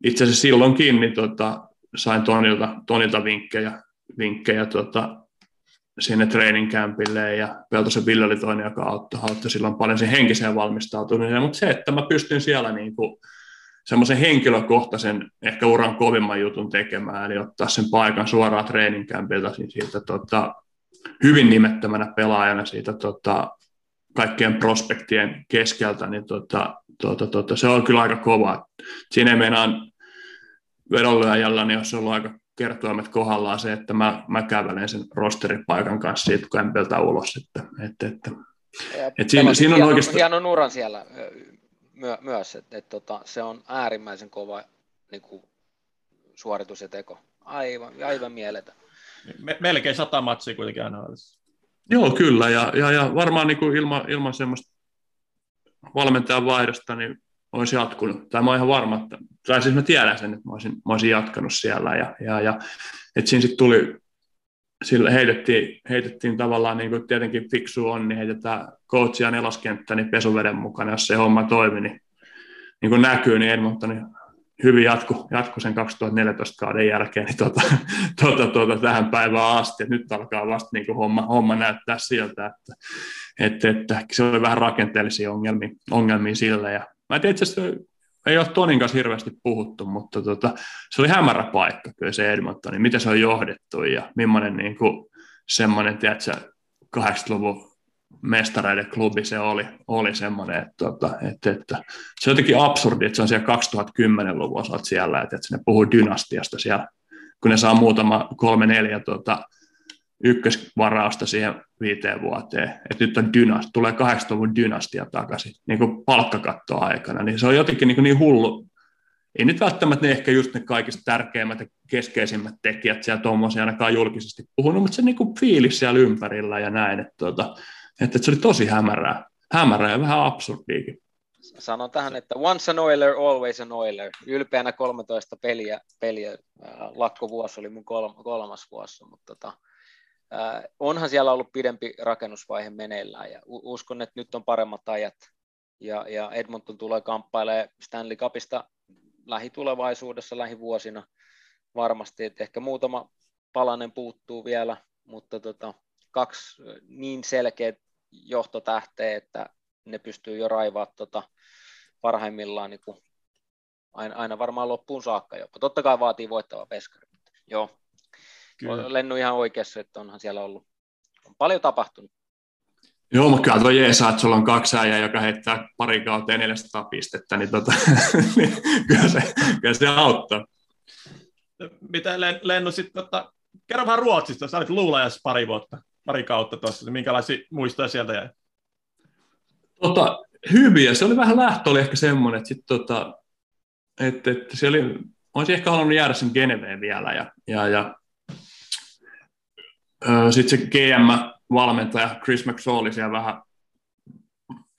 S3: itse asiassa silloinkin niin tota, sain Tonilta, Tonilta vinkkejä, vinkkejä tota, sinne training campille ja Peltosen Ville oli toinen, joka auttoi, auttoi silloin paljon sen henkiseen valmistautumiseen, mutta se, että mä pystyn siellä niin kuin semmoisen henkilökohtaisen, ehkä uran kovimman jutun tekemään, eli ottaa sen paikan suoraan treeninkämpiltä siitä tota, hyvin nimettömänä pelaajana siitä tota, kaikkien prospektien keskeltä, niin tota, tota, tota, se on kyllä aika kova. Siinä ei meinaan vedonlyöjällä, niin jos on ollut aika kertoimet kohdallaan se, että mä, mä kävelen sen rosteripaikan kanssa siitä kämpeltä ulos. Että, että, että,
S2: että siinä, siinä on oikeastaan... Hienon uran siellä myö, myös, että et, tota, se on äärimmäisen kova niin kuin, suoritus ja teko. Aivan, aivan mieletä.
S1: Me, melkein sata matsia kuitenkin aina olisi.
S3: Joo, kyllä, ja, ja, ja varmaan niin kuin ilman, ilman semmoista valmentajan vaihdosta niin olisi jatkunut. Tai mä oon ihan varma, että, tai siis mä tiedän sen, että mä olisin, mä olisin jatkanut siellä. Ja, ja, ja että siinä sitten tuli sillä heitettiin, heitettiin tavallaan, niin kuin tietenkin fiksu on, niin heitetään coachia neloskenttä niin pesuveden mukana, jos se homma toimi, niin, niin kuin näkyy, niin Edmonton hyvin jatku, jatku sen 2014 kauden jälkeen niin tuota, tuota, tuota, tähän päivään asti. Et nyt alkaa vasta niin kuin homma, homma näyttää siltä, että, että, että se oli vähän rakenteellisia ongelmia, ongelmia sillä. Ja mä en tiedä, asiassa ei ole Tonin kanssa hirveästi puhuttu, mutta tota, se oli hämärä paikka kyllä se Edmonton, niin miten se on johdettu ja millainen niin kuin, semmoinen, tiedätkö, 80-luvun mestareiden klubi se oli, oli semmoinen, että, tota, että, että, se on jotenkin absurdi, että se on siellä 2010-luvun osalta siellä, että, että ne puhuu dynastiasta siellä, kun ne saa muutama kolme neljä tota, ykkösvarausta siihen viiteen vuoteen, että nyt on dynast, tulee 80-luvun dynastia takaisin niin kuin palkkakattoa aikana, niin se on jotenkin niin, niin hullu. Ei nyt välttämättä ne ehkä just ne kaikista tärkeimmät ja keskeisimmät tekijät siellä tuommoisia ainakaan julkisesti puhunut, mutta se niin kuin fiilis siellä ympärillä ja näin, että, että, että se oli tosi hämärää, hämärää ja vähän absurdiikin.
S2: Sanon tähän, että once an Oiler, always an Oiler. Ylpeänä 13 peliä, peliä lakkovuosi oli mun kolmas vuosi, mutta tota, Äh, onhan siellä ollut pidempi rakennusvaihe meneillään ja uskon, että nyt on paremmat ajat ja, ja Edmonton tulee kamppailemaan Stanley Cupista lähitulevaisuudessa, lähivuosina varmasti, että ehkä muutama palanen puuttuu vielä, mutta tota, kaksi niin selkeät johtotähteä, että ne pystyy jo raivaa tota parhaimmillaan niin kuin aina, aina varmaan loppuun saakka jopa. Totta kai vaatii voittava peskari. Joo, Kyllä. Lennu ihan oikeassa, että onhan siellä ollut on paljon tapahtunut.
S3: Joo, mutta kyllä tuo jeesaa, että sulla on kaksi äijää, joka heittää pari kautta 400 pistettä, niin, tota, niin kyllä, se, kyllä se auttaa.
S1: Mitä Lennu sitten, tota, kerro vähän Ruotsista, sä olit luulajas pari vuotta. pari kautta tuossa, minkälaisia muistoja sieltä jäi?
S3: Tota, hyviä. Se oli vähän lähtö, oli ehkä semmoinen, että, sit, tota, että, että se oli, olisin ehkä halunnut jäädä sen Geneveen vielä. Ja, ja, ja sitten se GM-valmentaja Chris McSorley siellä vähän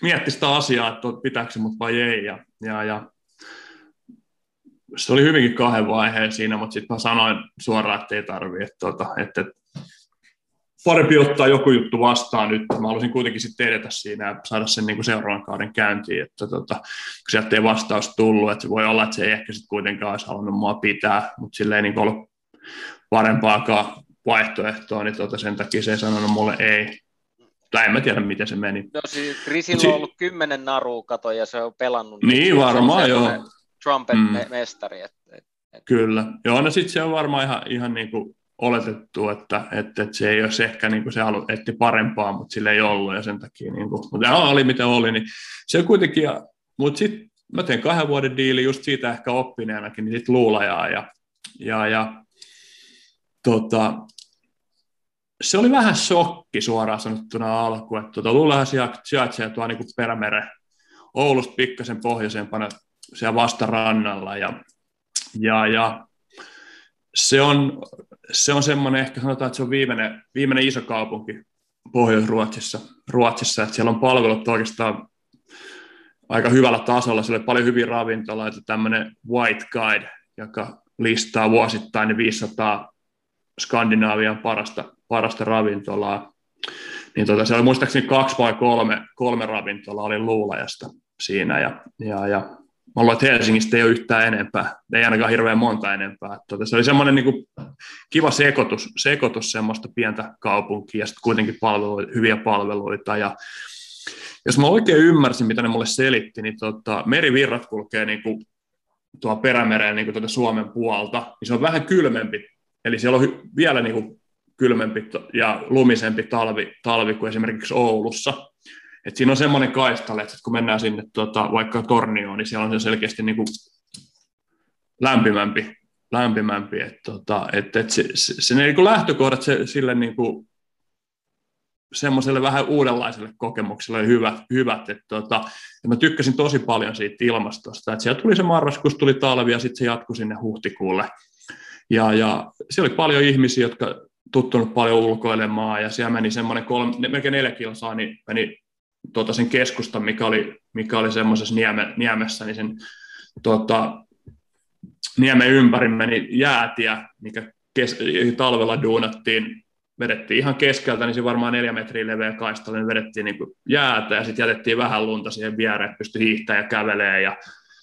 S3: mietti sitä asiaa, että pitääkö se mut vai ei. Ja, ja, ja se oli hyvinkin kahden vaiheen siinä, mutta sitten mä sanoin suoraan, että ei tarvitse, että, tota, että, että parempi ottaa joku juttu vastaan nyt. Mä haluaisin kuitenkin sitten edetä siinä ja saada sen niin kuin seuraavan kauden käyntiin, että tota, kun sieltä ei vastaus tullut, että se voi olla, että se ei ehkä sitten kuitenkaan olisi halunnut mua pitää, mutta sillä ei niin ollut parempaakaan vaihtoehtoa, niin tota, sen takia se ei sanonut mulle ei. Tai en mä tiedä, miten se meni.
S2: No siis Chrisillä on ollut kymmenen narua kato, ja se on pelannut.
S3: Niin varmaan joo.
S2: Trumpet-mestari. Mm. Et, et,
S3: et. Kyllä. Joo, no sitten se on varmaan ihan, ihan niin kuin oletettu, että, että, että se ei olisi ehkä niin kuin se halu, etti parempaa, mutta sillä ei ollut ja sen takia, niin kuin, mutta oli mitä oli, niin se on kuitenkin, mutta sitten mä tein kahden vuoden diili just siitä ehkä oppineenakin, niin sitten luulajaa ja, ja, ja tota, se oli vähän shokki suoraan sanottuna alku, että tuota, luulehan sijaitsee tuo niin perämeren Oulusta pikkasen pohjoisempana siellä vastarannalla ja, ja, ja se on, se on semmoinen, ehkä sanotaan, että se on viimeinen, viimeinen iso kaupunki Pohjois-Ruotsissa, Ruotsissa, että siellä on palvelut oikeastaan aika hyvällä tasolla, siellä oli paljon hyviä ravintoloita, tämmöinen White Guide, joka listaa vuosittain 500 Skandinaavian parasta, parasta ravintolaa, niin tota, se oli muistaakseni kaksi vai kolme, kolme ravintolaa oli Luulajasta siinä, ja, ja, ja mä luulen, että Helsingistä ei ole yhtään enempää, ei ainakaan hirveän monta enempää. Tota, se oli semmoinen niin kuin, kiva sekoitus, sekoitus semmoista pientä kaupunkia ja sitten kuitenkin palveluita, hyviä palveluita. Ja jos mä oikein ymmärsin, mitä ne mulle selitti, niin tota, merivirrat kulkee niin kuin, tuo perämereen niin kuin tuota Suomen puolta, niin se on vähän kylmempi. Eli siellä on vielä niin kuin, kylmempi ja lumisempi talvi, talvi kuin esimerkiksi Oulussa. Et siinä on semmoinen kaistale, että kun mennään sinne tuota, vaikka Tornioon, niin siellä on se selkeästi niin kuin lämpimämpi, lämpimämpi. Et, tota, et, et se, se, se niin kuin lähtökohdat se, sille niin kuin, semmoiselle vähän uudenlaiselle kokemukselle hyvät. hyvät et, tota, ja mä tykkäsin tosi paljon siitä ilmastosta, että siellä tuli se marraskuus, tuli talvi ja sitten se jatkui sinne huhtikuulle. Ja, ja siellä oli paljon ihmisiä, jotka tuttunut paljon ulkoilemaan ja siellä meni semmoinen kolme, melkein neljä kilsaa, niin meni tuota, sen keskustan, mikä oli, mikä oli semmoisessa nieme, niemessä, niin sen tuota, niemen ympäri meni jäätiä, mikä kes, talvella duunattiin, vedettiin ihan keskeltä, niin se varmaan neljä metriä leveä kaistalle, niin vedettiin niin jäätä ja sitten jätettiin vähän lunta siihen viereen, pystyi hiihtämään ja kävelemään ja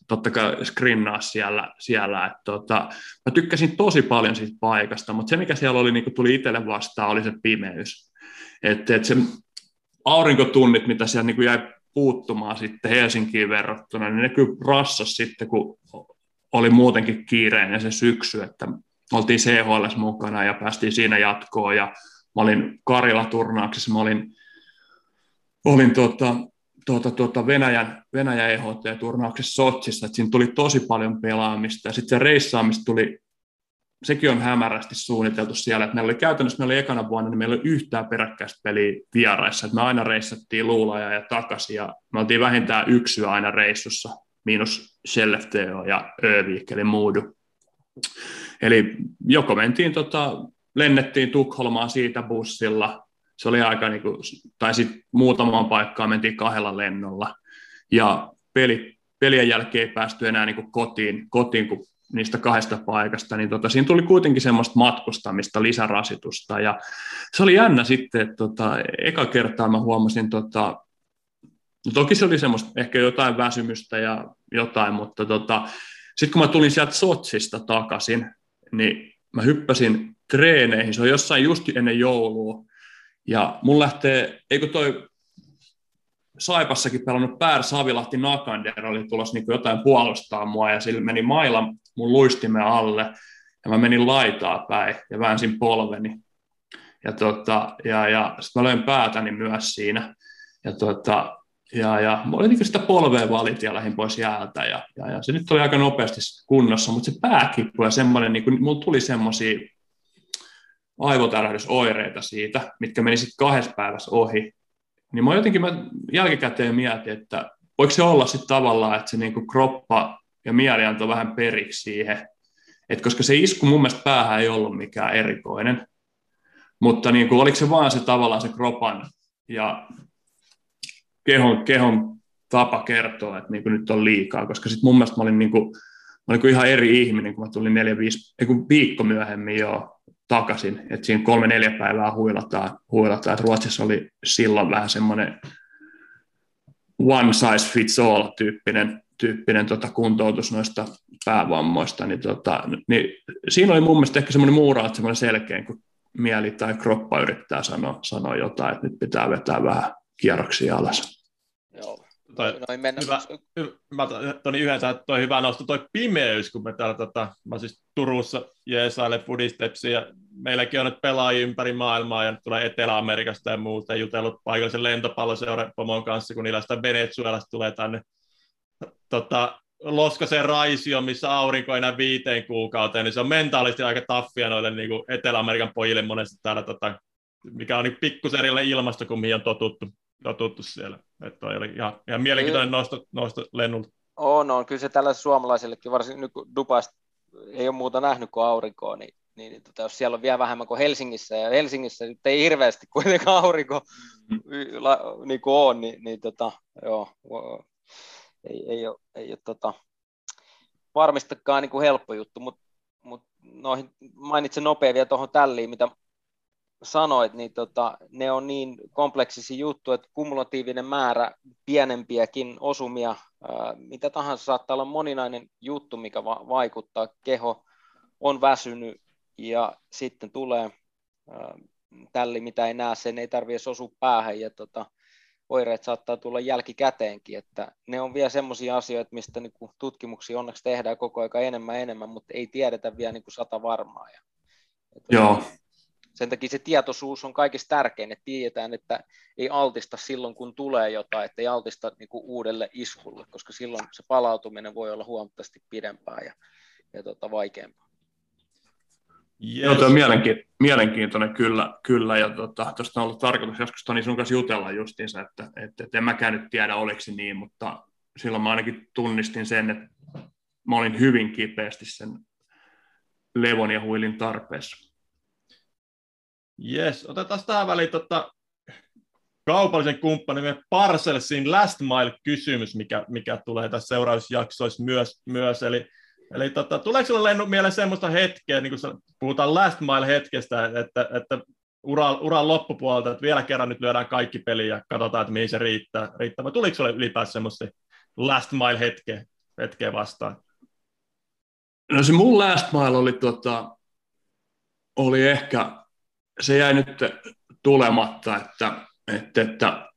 S3: totta kai skrinnaa siellä. siellä. että tota, mä tykkäsin tosi paljon siitä paikasta, mutta se mikä siellä oli, niin tuli itselle vastaan, oli se pimeys. Että et se aurinkotunnit, mitä siellä niin jäi puuttumaan sitten Helsinkiin verrattuna, niin ne kyllä rassas sitten, kun oli muutenkin kiireinen se syksy, että oltiin CHL mukana ja päästiin siinä jatkoon ja mä olin Karjala-turnauksessa, mä olin, olin tuota, tuota, tuota Venäjän, Venäjän EHT-turnauksessa Sotsissa, että siinä tuli tosi paljon pelaamista ja sitten se reissaamista tuli sekin on hämärästi suunniteltu siellä, että meillä oli käytännössä, meillä oli ekana vuonna, niin meillä oli yhtään peräkkäistä peliä vieraissa, että me aina reissattiin luulaja ja takaisin, ja me oltiin vähintään yksi aina reissussa, miinus Skellefteå ja Övik, eli Muudu. Eli joko mentiin, tota, lennettiin Tukholmaan siitä bussilla, se oli aika, niin kuin, tai sitten muutamaan paikkaan mentiin kahdella lennolla, ja peli, pelien jälkeen ei päästy enää niin kuin kotiin, kotiin, kun niistä kahdesta paikasta, niin tota, siinä tuli kuitenkin semmoista matkustamista, lisärasitusta, ja se oli jännä sitten, että tota, eka kertaa mä huomasin, tota, no toki se oli semmoista ehkä jotain väsymystä ja jotain, mutta tota, sitten kun mä tulin sieltä Sotsista takaisin, niin mä hyppäsin treeneihin, se on jossain just ennen joulua, ja mun lähtee, eikö toi Saipassakin pelannut Pär Savilahti Nakander oli tulossa niin jotain puolustaa mua ja sillä meni maila mun luistimen alle ja mä menin laitaa päin ja väänsin polveni. Ja, tota, ja, ja sitten mä löin päätäni myös siinä. Ja, tota, ja, ja mä olin niin sitä polvea valit ja lähdin pois jäältä. Ja, ja, ja, se nyt oli aika nopeasti kunnossa, mutta se pääkippu ja semmoinen, niin kuin, mulla tuli semmoisia aivotärähdysoireita siitä, mitkä meni sitten kahdessa päivässä ohi, niin mä jotenkin mä jälkikäteen mietin, että voiko se olla sitten tavallaan, että se niinku kroppa ja mieli antoi vähän periksi siihen, et koska se isku mun mielestä päähän ei ollut mikään erikoinen, mutta niin kuin, oliko se vaan se tavallaan se kropan ja kehon, kehon tapa kertoa, että niin nyt on liikaa, koska sitten mun mielestä mä olin, niin kuin, mä olin kuin ihan eri ihminen, kun mä tulin neljä, viisi, viikko myöhemmin jo takaisin, että siinä kolme, neljä päivää huilataan, huilataan. että Ruotsissa oli silloin vähän semmoinen one size fits all tyyppinen, tyyppinen tota kuntoutus noista päävammoista, niin, tota, niin siinä oli mun mielestä ehkä semmoinen muuraat semmoinen selkeä, kun mieli tai kroppa yrittää sanoa, sanoa jotain, että nyt pitää vetää vähän kierroksia alas.
S1: Joo. Toi, Noin mennä. Hyvä, hyvä, mä Toni yhdessä, toi hyvä nosto, toi pimeys, kun me täällä, tota, mä siis Turussa jeesailen foodistepsiä, ja meilläkin on nyt pelaajia ympäri maailmaa, ja tulee Etelä-Amerikasta ja muuta, ja jutellut paikallisen lentopalloseuran pomon kanssa, kun niillä sitä Venezuelasta tulee tänne tota, Loskaseen raisio, missä aurinko enää viiteen kuukauteen, niin se on mentaalisesti aika taffia noille niin kuin Etelä-Amerikan pojille monesti täällä, tota, mikä on niin pikkusen ilmasto kuin mihin on totuttu, totuttu siellä. Että oli ihan, ihan mielenkiintoinen nosto, nosto lennulta.
S2: On, on. Kyllä se tällaiselle suomalaisillekin, varsinkin nyt kun Dubasta ei ole muuta nähnyt kuin aurinkoa, niin, niin, niin tota, jos siellä on vielä vähemmän kuin Helsingissä, ja Helsingissä nyt ei hirveästi kuitenkaan aurinko mm. la, niin kuin on, niin, niin tota, joo, ei, ei ole, ei ole tota, varmistakaan niin kuin helppo juttu, mutta mut noihin mainitsen nopea vielä tuohon tälliin, mitä sanoit, niin tota, ne on niin kompleksisia juttuja, että kumulatiivinen määrä pienempiäkin osumia, ää, mitä tahansa saattaa olla moninainen juttu, mikä va- vaikuttaa, keho on väsynyt ja sitten tulee ää, tälli, mitä ei näe, sen ei tarvitse osua päähän ja tota, oireet saattaa tulla jälkikäteenkin, että ne on vielä semmoisia asioita, mistä niin kuin tutkimuksia onneksi tehdään koko ajan enemmän enemmän, mutta ei tiedetä vielä niin kuin sata varmaa. Ja,
S3: että Joo.
S2: Sen takia se tietoisuus on kaikista tärkein, että tiedetään, että ei altista silloin, kun tulee jotain, että ei altista niin kuin uudelle iskulle, koska silloin se palautuminen voi olla huomattavasti pidempää ja, ja tota, vaikeampaa.
S3: Yes. Joo, tuo on mielenki- mielenkiintoinen kyllä, kyllä ja tuosta tota, on ollut tarkoitus joskus Toni sun kanssa jutella justiinsa, että, että, että en mäkään nyt tiedä oliko niin, mutta silloin mä ainakin tunnistin sen, että mä olin hyvin kipeästi sen levon ja huilin tarpeessa.
S1: Yes, otetaan tähän väliin tota, kaupallisen kumppanin Parcelsin Last Mile-kysymys, mikä, mikä tulee tässä seuraavissa jaksoissa myös, myös eli Eli tota, tuleeko sinulle Lennu mieleen semmoista hetkeä, niin kun puhutaan last mile hetkestä, että, että uran, uran loppupuolelta, että vielä kerran nyt lyödään kaikki peli ja katsotaan, että mihin se riittää. riittää. Tuliko sinulle ylipäänsä semmoista last mile hetkeä, hetkeä vastaan?
S3: No se mun last mile oli, tota, oli ehkä, se jäi nyt tulematta, että, että, että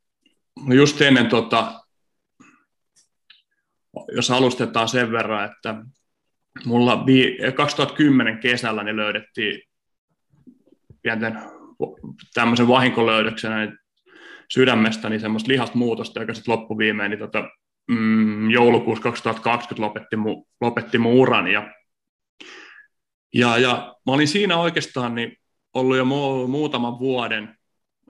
S3: just ennen tota, jos alustetaan sen verran, että mulla 2010 kesällä niin löydettiin pienten tämmöisen vahinkolöydöksenä sydämestä niin semmoista lihasta muutosta, joka sitten loppuviimeen niin tota, mm, joulukuussa 2020 lopetti, mu, lopetti mun uran. Ja, ja, ja mä olin siinä oikeastaan niin ollut jo mu- muutaman vuoden,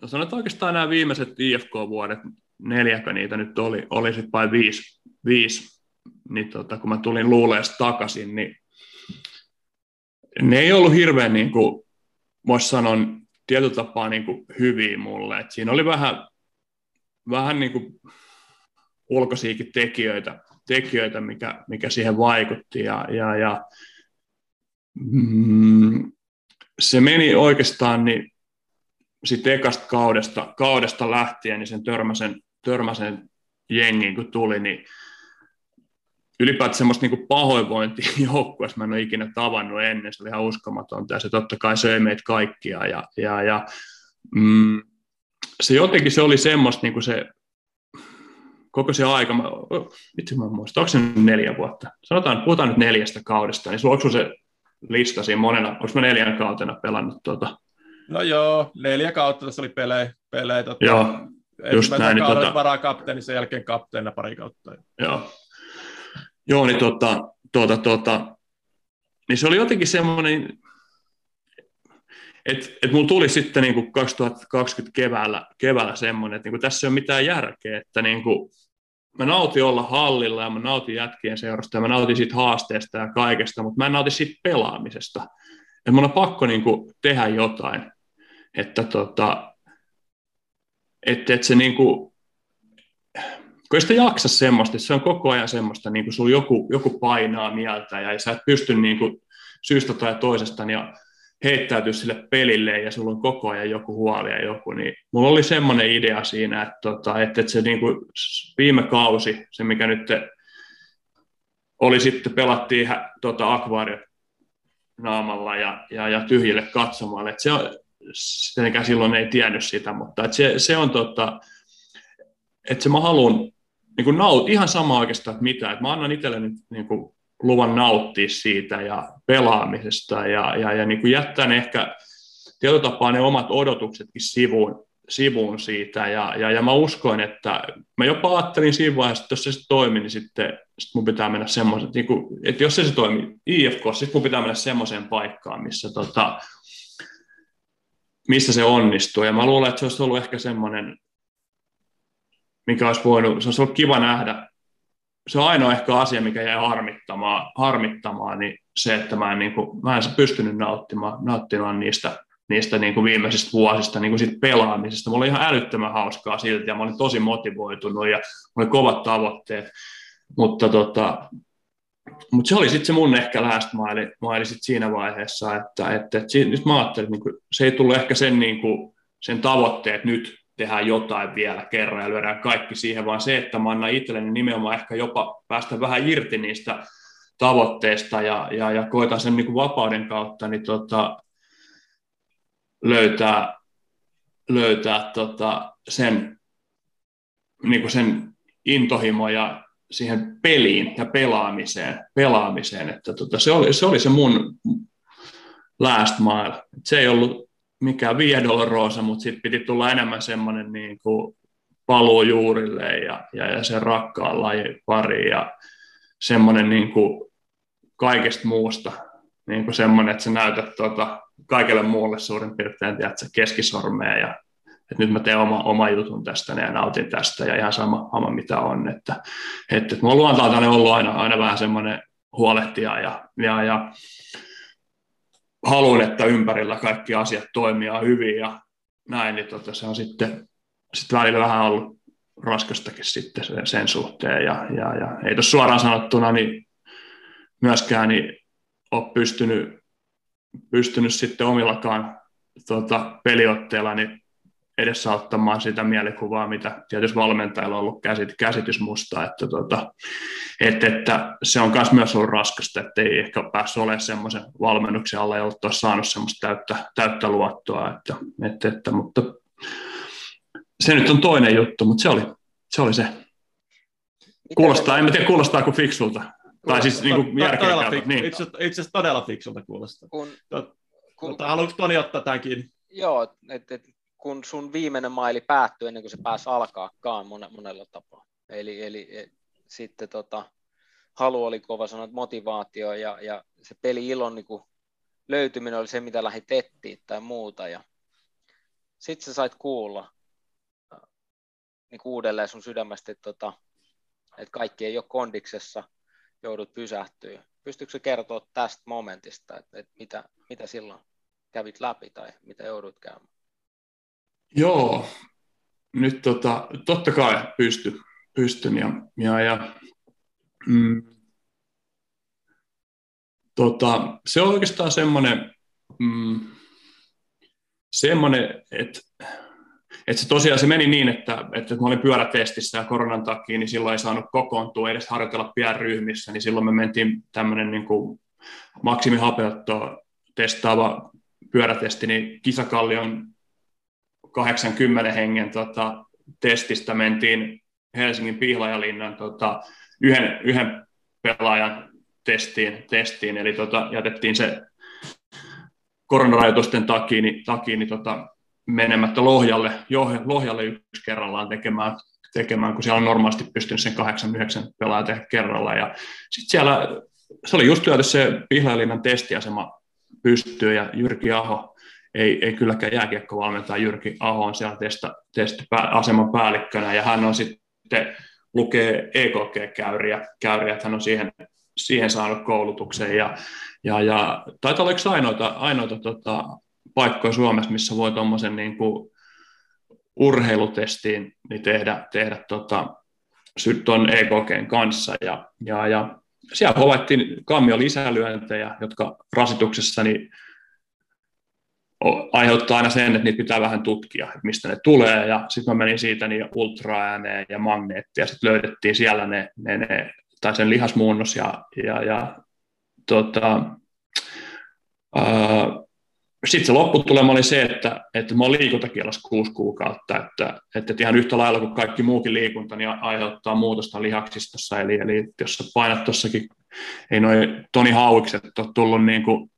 S3: sanotaan oikeastaan nämä viimeiset IFK-vuodet, neljäkö niitä nyt oli, oli sitten vain viisi, viisi niin tota, kun mä tulin luuleesta takaisin, niin ne ei ollut hirveän, niin kuin, voisi sanoa, tietyllä tapaa niin kuin hyviä mulle. Et siinä oli vähän, vähän niin kuin ulkoisiakin tekijöitä, tekijöitä mikä, mikä siihen vaikutti. Ja, ja, ja mm, se meni oikeastaan niin sitten ekasta kaudesta, kaudesta lähtien, niin sen törmäsen, törmäsen jengin kun tuli, niin ylipäätään semmoista niin pahoinvointia mä en ole ikinä tavannut ennen, se oli ihan uskomatonta. Ja se totta kai söi meitä kaikkia. Ja, ja, ja mm, se jotenkin se oli semmoista niin kuin se koko se aika, mä, itse mä muistan, onko se neljä vuotta? Sanotaan, puhutaan nyt neljästä kaudesta, niin onko se lista siinä monena, onko mä neljän kautena pelannut tuota?
S1: No joo, neljä kautta tässä oli pelejä. pelejä tota,
S3: joo, just näin. Niin,
S1: tota... varakapteeni, sen jälkeen kapteena pari kautta.
S3: Joo, Joo, niin, tota, tuota, tuota, niin se oli jotenkin semmoinen, et, et mulla tuli sitten niin kuin 2020 keväällä, keväällä semmoinen, että niin kuin tässä ei ole mitään järkeä, että niin kuin mä nautin olla hallilla ja mä nautin jätkien seurasta ja mä nautin siitä haasteesta ja kaikesta, mutta mä en nauti siitä pelaamisesta. Että mun on pakko niin kuin tehdä jotain, että tota, että, että se niin kuin, kun sitä jaksa semmoista, se on koko ajan semmoista, niin kuin sulla joku, joku painaa mieltä ja sä et pysty niin kuin syystä tai toisesta niin heittäytyä sille pelille ja sulla on koko ajan joku huoli ja joku, niin mulla oli semmoinen idea siinä, että, tota, että, että se niin kuin viime kausi, se mikä nyt oli sitten, pelattiin tota, akvaariot naamalla ja, ja, ja tyhjille katsomalle, että se on, tietenkään silloin ei tiennyt sitä, mutta että se, se on tota, että se mä haluan niin naut, ihan sama oikeastaan, että mitä, että mä annan itselleni niin kuin luvan nauttia siitä ja pelaamisesta ja, ja, ja niin kuin jättää ne ehkä tietyllä tapaa ne omat odotuksetkin sivuun, sivuun siitä. Ja, ja, ja mä uskoin, että mä jopa ajattelin siinä vaiheessa, että jos se toimii, niin sitten sit mun pitää mennä semmoisen, niin kuin, että jos se, se toimii IFK, sitten mun pitää mennä semmoiseen paikkaan, missä, tota, missä se onnistuu. Ja mä luulen, että se olisi ollut ehkä semmoinen, mikä olisi voinut, se olisi ollut kiva nähdä se ainoa ehkä asia, mikä jäi harmittamaan, harmittamaan niin se, että mä en, niin kuin, mä en pystynyt nauttimaan, nauttimaan niistä, niistä niin kuin viimeisistä vuosista niin kuin siitä pelaamisesta. Mulla oli ihan älyttömän hauskaa silti ja mä olin tosi motivoitunut ja oli kovat tavoitteet, mutta tota, mutta se oli sitten se mun ehkä last mile, mile sit siinä vaiheessa, että, että, että nyt mä ajattelin, että niin kuin, se ei tullut ehkä sen, niin kuin, sen tavoitteet nyt tehdään jotain vielä kerran ja lyödään kaikki siihen, vaan se, että mä annan itselleni nimenomaan ehkä jopa päästä vähän irti niistä tavoitteista ja, ja, ja koitan sen niin kuin vapauden kautta niin tota, löytää, löytää tota, sen, niin kuin sen intohimo ja siihen peliin ja pelaamiseen, pelaamiseen. että tota, se, oli, se oli se mun last mile. Se ei ollut mikään Via Dolorosa, mutta sitten piti tulla enemmän semmoinen niin kuin paluu juurille ja, ja, ja sen rakkaan lajin pari ja semmoinen niin kuin kaikesta muusta, niin kuin semmoinen, että sä näytät tuota, kaikille muulle suurin piirtein tiedät, keskisormea ja että nyt mä teen oma, oma jutun tästä ja nautin tästä ja ihan sama, sama mitä on. Että, että, että mulla on ollut aina, aina vähän semmoinen huolehtija ja, ja, ja haluan, että ympärillä kaikki asiat toimia hyvin ja näin, niin tota, se on sitten, sitten välillä vähän ollut raskastakin sitten sen, sen suhteen. Ja, ja, ja ei tuossa suoraan sanottuna niin myöskään niin ole pystynyt, pystynyt sitten omillakaan tota, peliotteilla niin edesauttamaan sitä mielikuvaa, mitä tietysti valmentajilla on ollut käsit, käsitys musta, että, tota, että, että se on myös ollut raskasta, että ei ehkä päässyt olemaan semmoisen valmennuksen alla ja ole saanut semmoista täyttä, täyttä luottoa, että, että, että, mutta se nyt on toinen juttu, mutta se oli se. Oli se. Kuulostaa, en mä tiedä kuulostaako fiksulta. Tai siis niin kuin
S1: fik- niin. itse, itse asiassa todella fiksulta kuulostaa. Kun, kun, Mutta haluatko Toni ottaa tämänkin?
S2: Joo, että et, kun sun viimeinen maili päättyy ennen kuin se pääsi alkaakaan monella tapaa. Eli, eli et, sitten tota, halu oli kova sanoa, motivaatio ja, ja se peli ilon niin kuin löytyminen oli se, mitä lähdit etsiä tai muuta. Ja sitten sä sait kuulla niin uudelleen sun sydämestä, että, tota, että kaikki ei ole kondiksessa, joudut pysähtyä. Pystyykö se kertoa tästä momentista, että, että mitä, mitä silloin kävit läpi tai mitä joudut käymään?
S3: Joo, nyt tota, totta kai pysty, pystyn ja, ja, ja mm, tota, se on oikeastaan semmoinen, mm, semmoinen että että se tosiaan se meni niin, että, että mä olin pyörätestissä ja koronan takia, niin silloin ei saanut kokoontua edes harjoitella pienryhmissä, niin silloin me mentiin tämmöinen niin kuin maksimihapeuttoa testaava pyörätesti, niin Kisakallion 80 hengen tota, testistä mentiin Helsingin Pihlajalinnan tota, yhden, yhden pelaajan testiin, testiin eli tota, jätettiin se koronarajoitusten takia, niin, takia niin tota, menemättä Lohjalle, Lohjalle yksi kerrallaan tekemään, tekemään, kun siellä on normaalisti pystynyt sen 8-9 pelaajaa tehdä kerralla. Ja sitten siellä, se oli just työtä se Pihlajalinnan testiasema pystyy ja Jyrki Aho ei, ei kylläkään jääkiekkovalmentaja Jyrki Aho on siellä testa, testiaseman päällikkönä, ja hän on sitten lukee EKG-käyriä, käyriä, että hän on siihen, siihen saanut koulutuksen, ja, ja, ja taitaa olla yksi ainoita, ainoita tota, paikkoja Suomessa, missä voi tuommoisen niin urheilutestiin niin tehdä, tehdä tota, tuon EKGn kanssa, ja, ja, ja siellä havaittiin kammio lisälyöntejä, jotka rasituksessa niin aiheuttaa aina sen, että niitä pitää vähän tutkia, että mistä ne tulee, ja sitten mä menin siitä niin ultraääneen ja magneettia, ja sitten löydettiin siellä ne, ne, ne, tai sen lihasmuunnos, ja, ja, ja tota, sitten se lopputulema oli se, että, että mä oon liikuntakielossa kuusi kuukautta, että, että ihan yhtä lailla kuin kaikki muukin liikunta, niin aiheuttaa muutosta lihaksistossa, eli, eli jos sä painat tuossakin, ei noin Toni Hauikset ole tullut niin kuin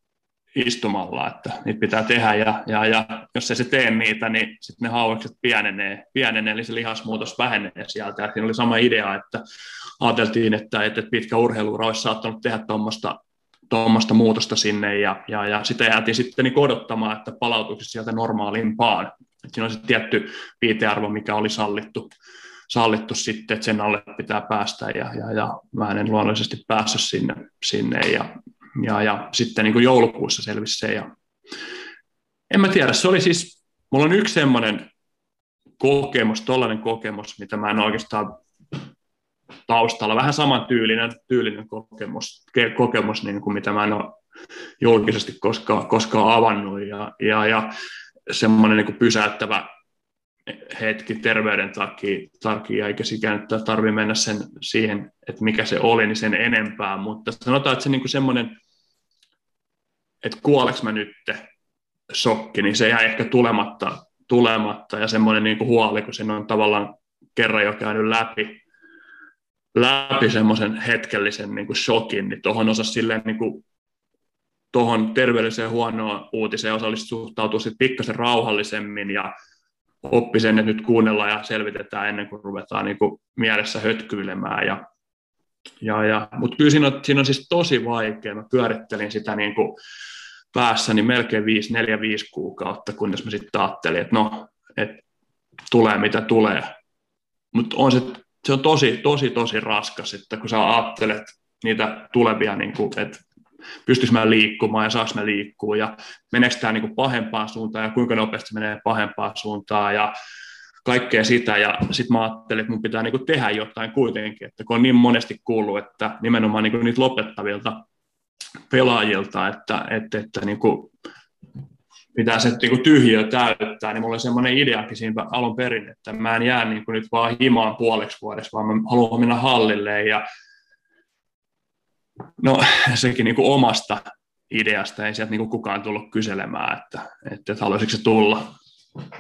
S3: istumalla, että niitä pitää tehdä, ja, ja, ja jos ei se tee niitä, niin sitten ne hauikset pienenee, pienenee, eli se lihasmuutos vähenee sieltä. Ja siinä oli sama idea, että ajateltiin, että, että pitkä urheiluura olisi saattanut tehdä tuommoista tuommoista muutosta sinne, ja, ja, ja sitä jäätiin sitten niin odottamaan, että palautuisi sieltä normaalimpaan. Et siinä on se tietty viitearvo, mikä oli sallittu, sallittu sitten, että sen alle pitää päästä, ja, ja, ja mä en luonnollisesti päässyt sinne, sinne ja, ja, ja sitten niin kuin joulukuussa selvisi se, ja en mä tiedä, se oli siis, mulla on yksi semmoinen kokemus, tollainen kokemus, mitä mä en oikeastaan taustalla. Vähän saman tyylinen, tyylinen kokemus, kokemus niin kuin mitä mä en ole julkisesti koskaan, koskaan avannut. Ja, ja, ja semmoinen niin pysäyttävä hetki terveyden takia, takia eikä sikään, tarvitse mennä sen siihen, että mikä se oli, niin sen enempää, mutta sanotaan, että se niin semmoinen, että kuoleks mä nyt shokki, niin se jäi ehkä tulematta, tulematta. Ja semmoinen niin huoli, kun sen on tavallaan kerran jo käynyt läpi, läpi semmoisen hetkellisen niin kuin shokin, niin tuohon osa silleen niin kuin, tuohon terveelliseen huonoon uutiseen osallisesti suhtautuu sitten pikkasen rauhallisemmin ja oppi sen, että nyt kuunnellaan ja selvitetään ennen kuin ruvetaan niin kuin mielessä hötkyilemään. Ja, ja, ja, Mutta kyllä siinä on, siinä on siis tosi vaikea. Mä pyörittelin sitä niin kuin päässäni melkein 5, 4, 5 kuukautta, kunnes mä sitten ajattelin, että no, että tulee mitä tulee. Mutta on se se on tosi, tosi, tosi raskas, että kun sä ajattelet niitä tulevia, niin kuin, että pystyisi mä liikkumaan ja saaks mä liikkua ja meneekö tämä niin pahempaan suuntaan ja kuinka nopeasti menee pahempaan suuntaan ja kaikkea sitä. Ja sitten mä ajattelin, että mun pitää niin tehdä jotain kuitenkin, että kun on niin monesti kuullut, että nimenomaan niin niitä lopettavilta pelaajilta, että, että, että niin kuin pitää se niin tyhjiö täyttää, niin mulla oli semmoinen ideakin siinä alun perin, että mä en jää niin kuin nyt vaan himaan puoleksi vuodessa, vaan mä haluan mennä hallille ja no sekin niin kuin omasta ideasta. Ei sieltä niin kuin kukaan tullut kyselemään, että, että, haluaisiko se tulla,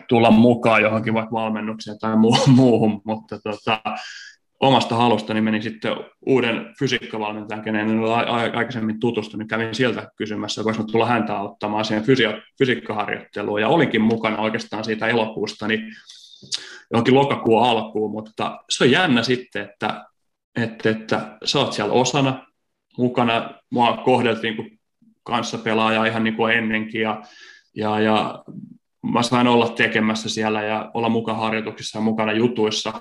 S3: tulla mukaan johonkin vaikka valmennukseen tai muuhun, mutta tota, omasta halusta niin menin sitten uuden fysiikkavalmentajan, kenen en ole aikaisemmin tutustunut, kävin sieltä kysymässä, voisi tulla häntä auttamaan siihen fysio- fysiikkaharjoitteluun, ja olinkin mukana oikeastaan siitä elokuusta niin johonkin lokakuun alkuun, mutta se on jännä sitten, että, että, että sä oot siellä osana mukana, mua kohdeltiin kuin pelaaja ihan niin kuin ennenkin, ja, ja, ja mä sain olla tekemässä siellä ja olla mukana harjoituksissa ja mukana jutuissa,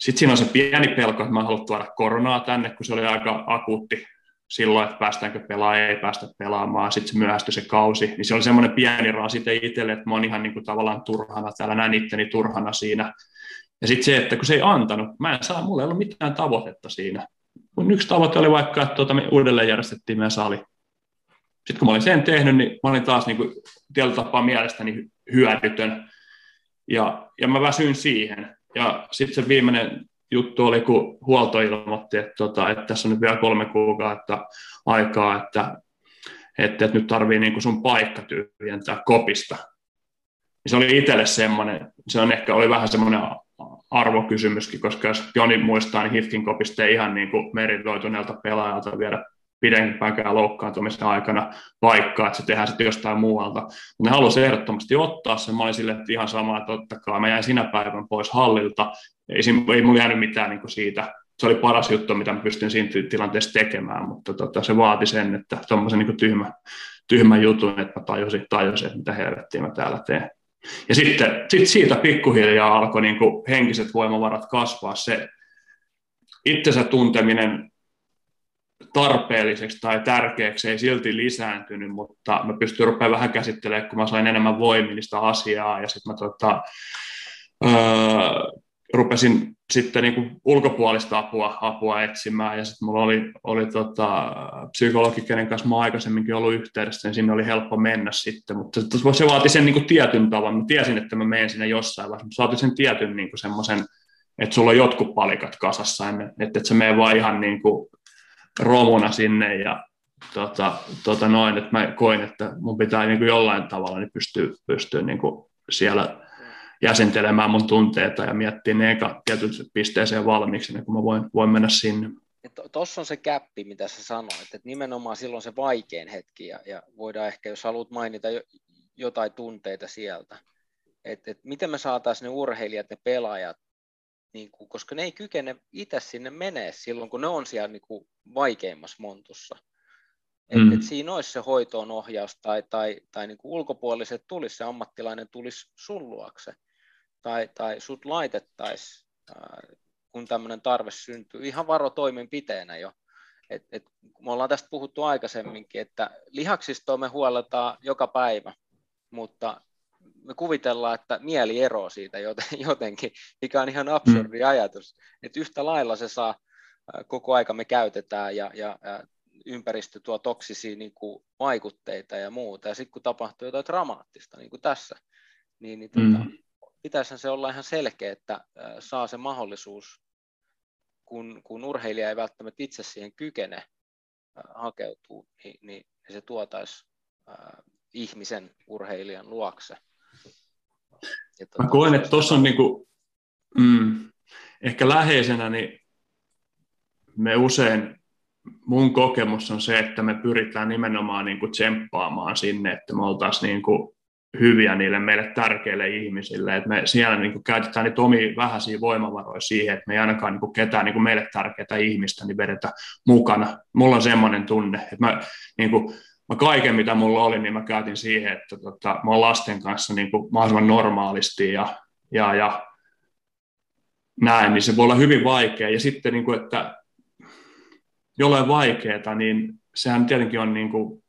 S3: sitten siinä on se pieni pelko, että mä haluan tuoda koronaa tänne, kun se oli aika akuutti silloin, että päästäänkö pelaamaan, ei päästä pelaamaan, sitten se myöhästyi se kausi, niin se oli semmoinen pieni rasite itselle, että mä oon ihan niin kuin tavallaan turhana täällä, näin itteni turhana siinä. Ja sitten se, että kun se ei antanut, mä en saa, mulla ei ollut mitään tavoitetta siinä. Mun yksi tavoite oli vaikka, että tuota, me uudelleen järjestettiin meidän sali. Sitten kun mä olin sen tehnyt, niin mä olin taas niin kuin, tietyllä tapaa mielestäni hyödytön. Ja, ja mä väsyin siihen. Ja sitten se viimeinen juttu oli, kun huolto ilmoitti, että, tota, että tässä on nyt vielä kolme kuukautta aikaa, että, että, että nyt tarvii niin sun paikka tyhjentää kopista. Ja se oli itselle semmoinen, se on ehkä oli vähän semmoinen arvokysymyskin, koska jos Joni muistaa, niin Hifkin kopista ei ihan niin kuin meritoituneelta pelaajalta viedä pidempäänkään loukkaantumisen aikana vaikka, että se tehdään sitten jostain muualta. Mutta ne halusivat ehdottomasti ottaa sen. Mä olin sille, että ihan sama, että totta kai. Mä jäin sinä päivän pois hallilta. Ei, ei mulla jäänyt mitään niin siitä se oli paras juttu, mitä mä pystyn siinä tilanteessa tekemään, mutta tota, se vaati sen, että tuommoisen niin tyhmä, tyhmä jutun, että mä tajusin, tajusin, että mitä helvettiä mä täällä teen. Ja sitten sit siitä pikkuhiljaa alkoi niin kuin henkiset voimavarat kasvaa. Se itsensä tunteminen tarpeelliseksi tai tärkeäksi ei silti lisääntynyt, mutta mä pystyin rupeamaan vähän käsittelemään, kun mä sain enemmän voimillista asiaa ja sitten mä tota, öö, rupesin sitten niin kuin ulkopuolista apua, apua etsimään. Ja sitten mulla oli, oli tota, psykologi, kenen kanssa mä aikaisemminkin ollut yhteydessä, niin sinne oli helppo mennä sitten, mutta se vaati sen niin kuin tietyn tavan. Mä tiesin, että mä menen sinne jossain vaiheessa, mutta vaati sen tietyn niin kuin semmoisen, että sulla on jotkut palikat kasassa, että et se menee vaan ihan niin kuin romuna sinne ja tota, tota noin, että mä koin, että mun pitää niin kuin jollain tavalla niin pystyä, pystyä niin kuin siellä jäsentelemään mun tunteita ja miettiä ne eka tietyn pisteeseen valmiiksi, niin kun mä voin, voin mennä sinne.
S2: Tuossa on se käppi, mitä sä sanoit, että nimenomaan silloin se vaikein hetki, ja, ja voidaan ehkä, jos haluat mainita jo, jotain tunteita sieltä, että et miten me saataisiin ne urheilijat, ne pelaajat, niin kuin, koska ne ei kykene itse sinne menee silloin, kun ne on siellä niin kuin vaikeimmassa montussa. Et, mm. et siinä olisi se hoitoon ohjaus tai, tai, tai niin kuin ulkopuoliset tulisi, se ammattilainen tulisi sun luokse tai, tai sut laitettaisiin, kun tämmöinen tarve syntyy, ihan varotoimenpiteenä jo. Et, et, me ollaan tästä puhuttu aikaisemminkin, että lihaksistoa me huoletaan joka päivä, mutta me kuvitellaan, että mieli eroaa siitä jotenkin, mikä on ihan absurdi mm. ajatus. Että yhtä lailla se saa, koko aika me käytetään ja, ja, ja ympäristö tuo toksisia niin kuin, vaikutteita ja muuta. Ja sitten kun tapahtuu jotain dramaattista, niin kuin tässä, niin, niin tota, mm pitäisi se olla ihan selkeä, että saa se mahdollisuus, kun, kun urheilija ei välttämättä itse siihen kykene hakeutuu, niin, niin se tuotaisi ihmisen urheilijan luokse.
S3: Ja tuota, Mä koen, että tuossa on niinku, mm, ehkä läheisenä, niin me usein, mun kokemus on se, että me pyritään nimenomaan niinku tsemppaamaan sinne, että me oltaisiin niinku hyviä niille meille tärkeille ihmisille, että me siellä niin kuin käytetään niitä omia vähäisiä voimavaroja siihen, että me ei ainakaan niin kuin ketään niin kuin meille tärkeää ihmistä niin vedetä mukana. Mulla on semmoinen tunne, että mä, niin kuin, mä kaiken mitä mulla oli, niin mä käytin siihen, että tota, mä oon lasten kanssa niin kuin mahdollisimman normaalisti ja, ja, ja näin, niin se voi olla hyvin vaikea. Ja sitten, niin kuin, että jollain vaikeaa, niin sehän tietenkin on niin kuin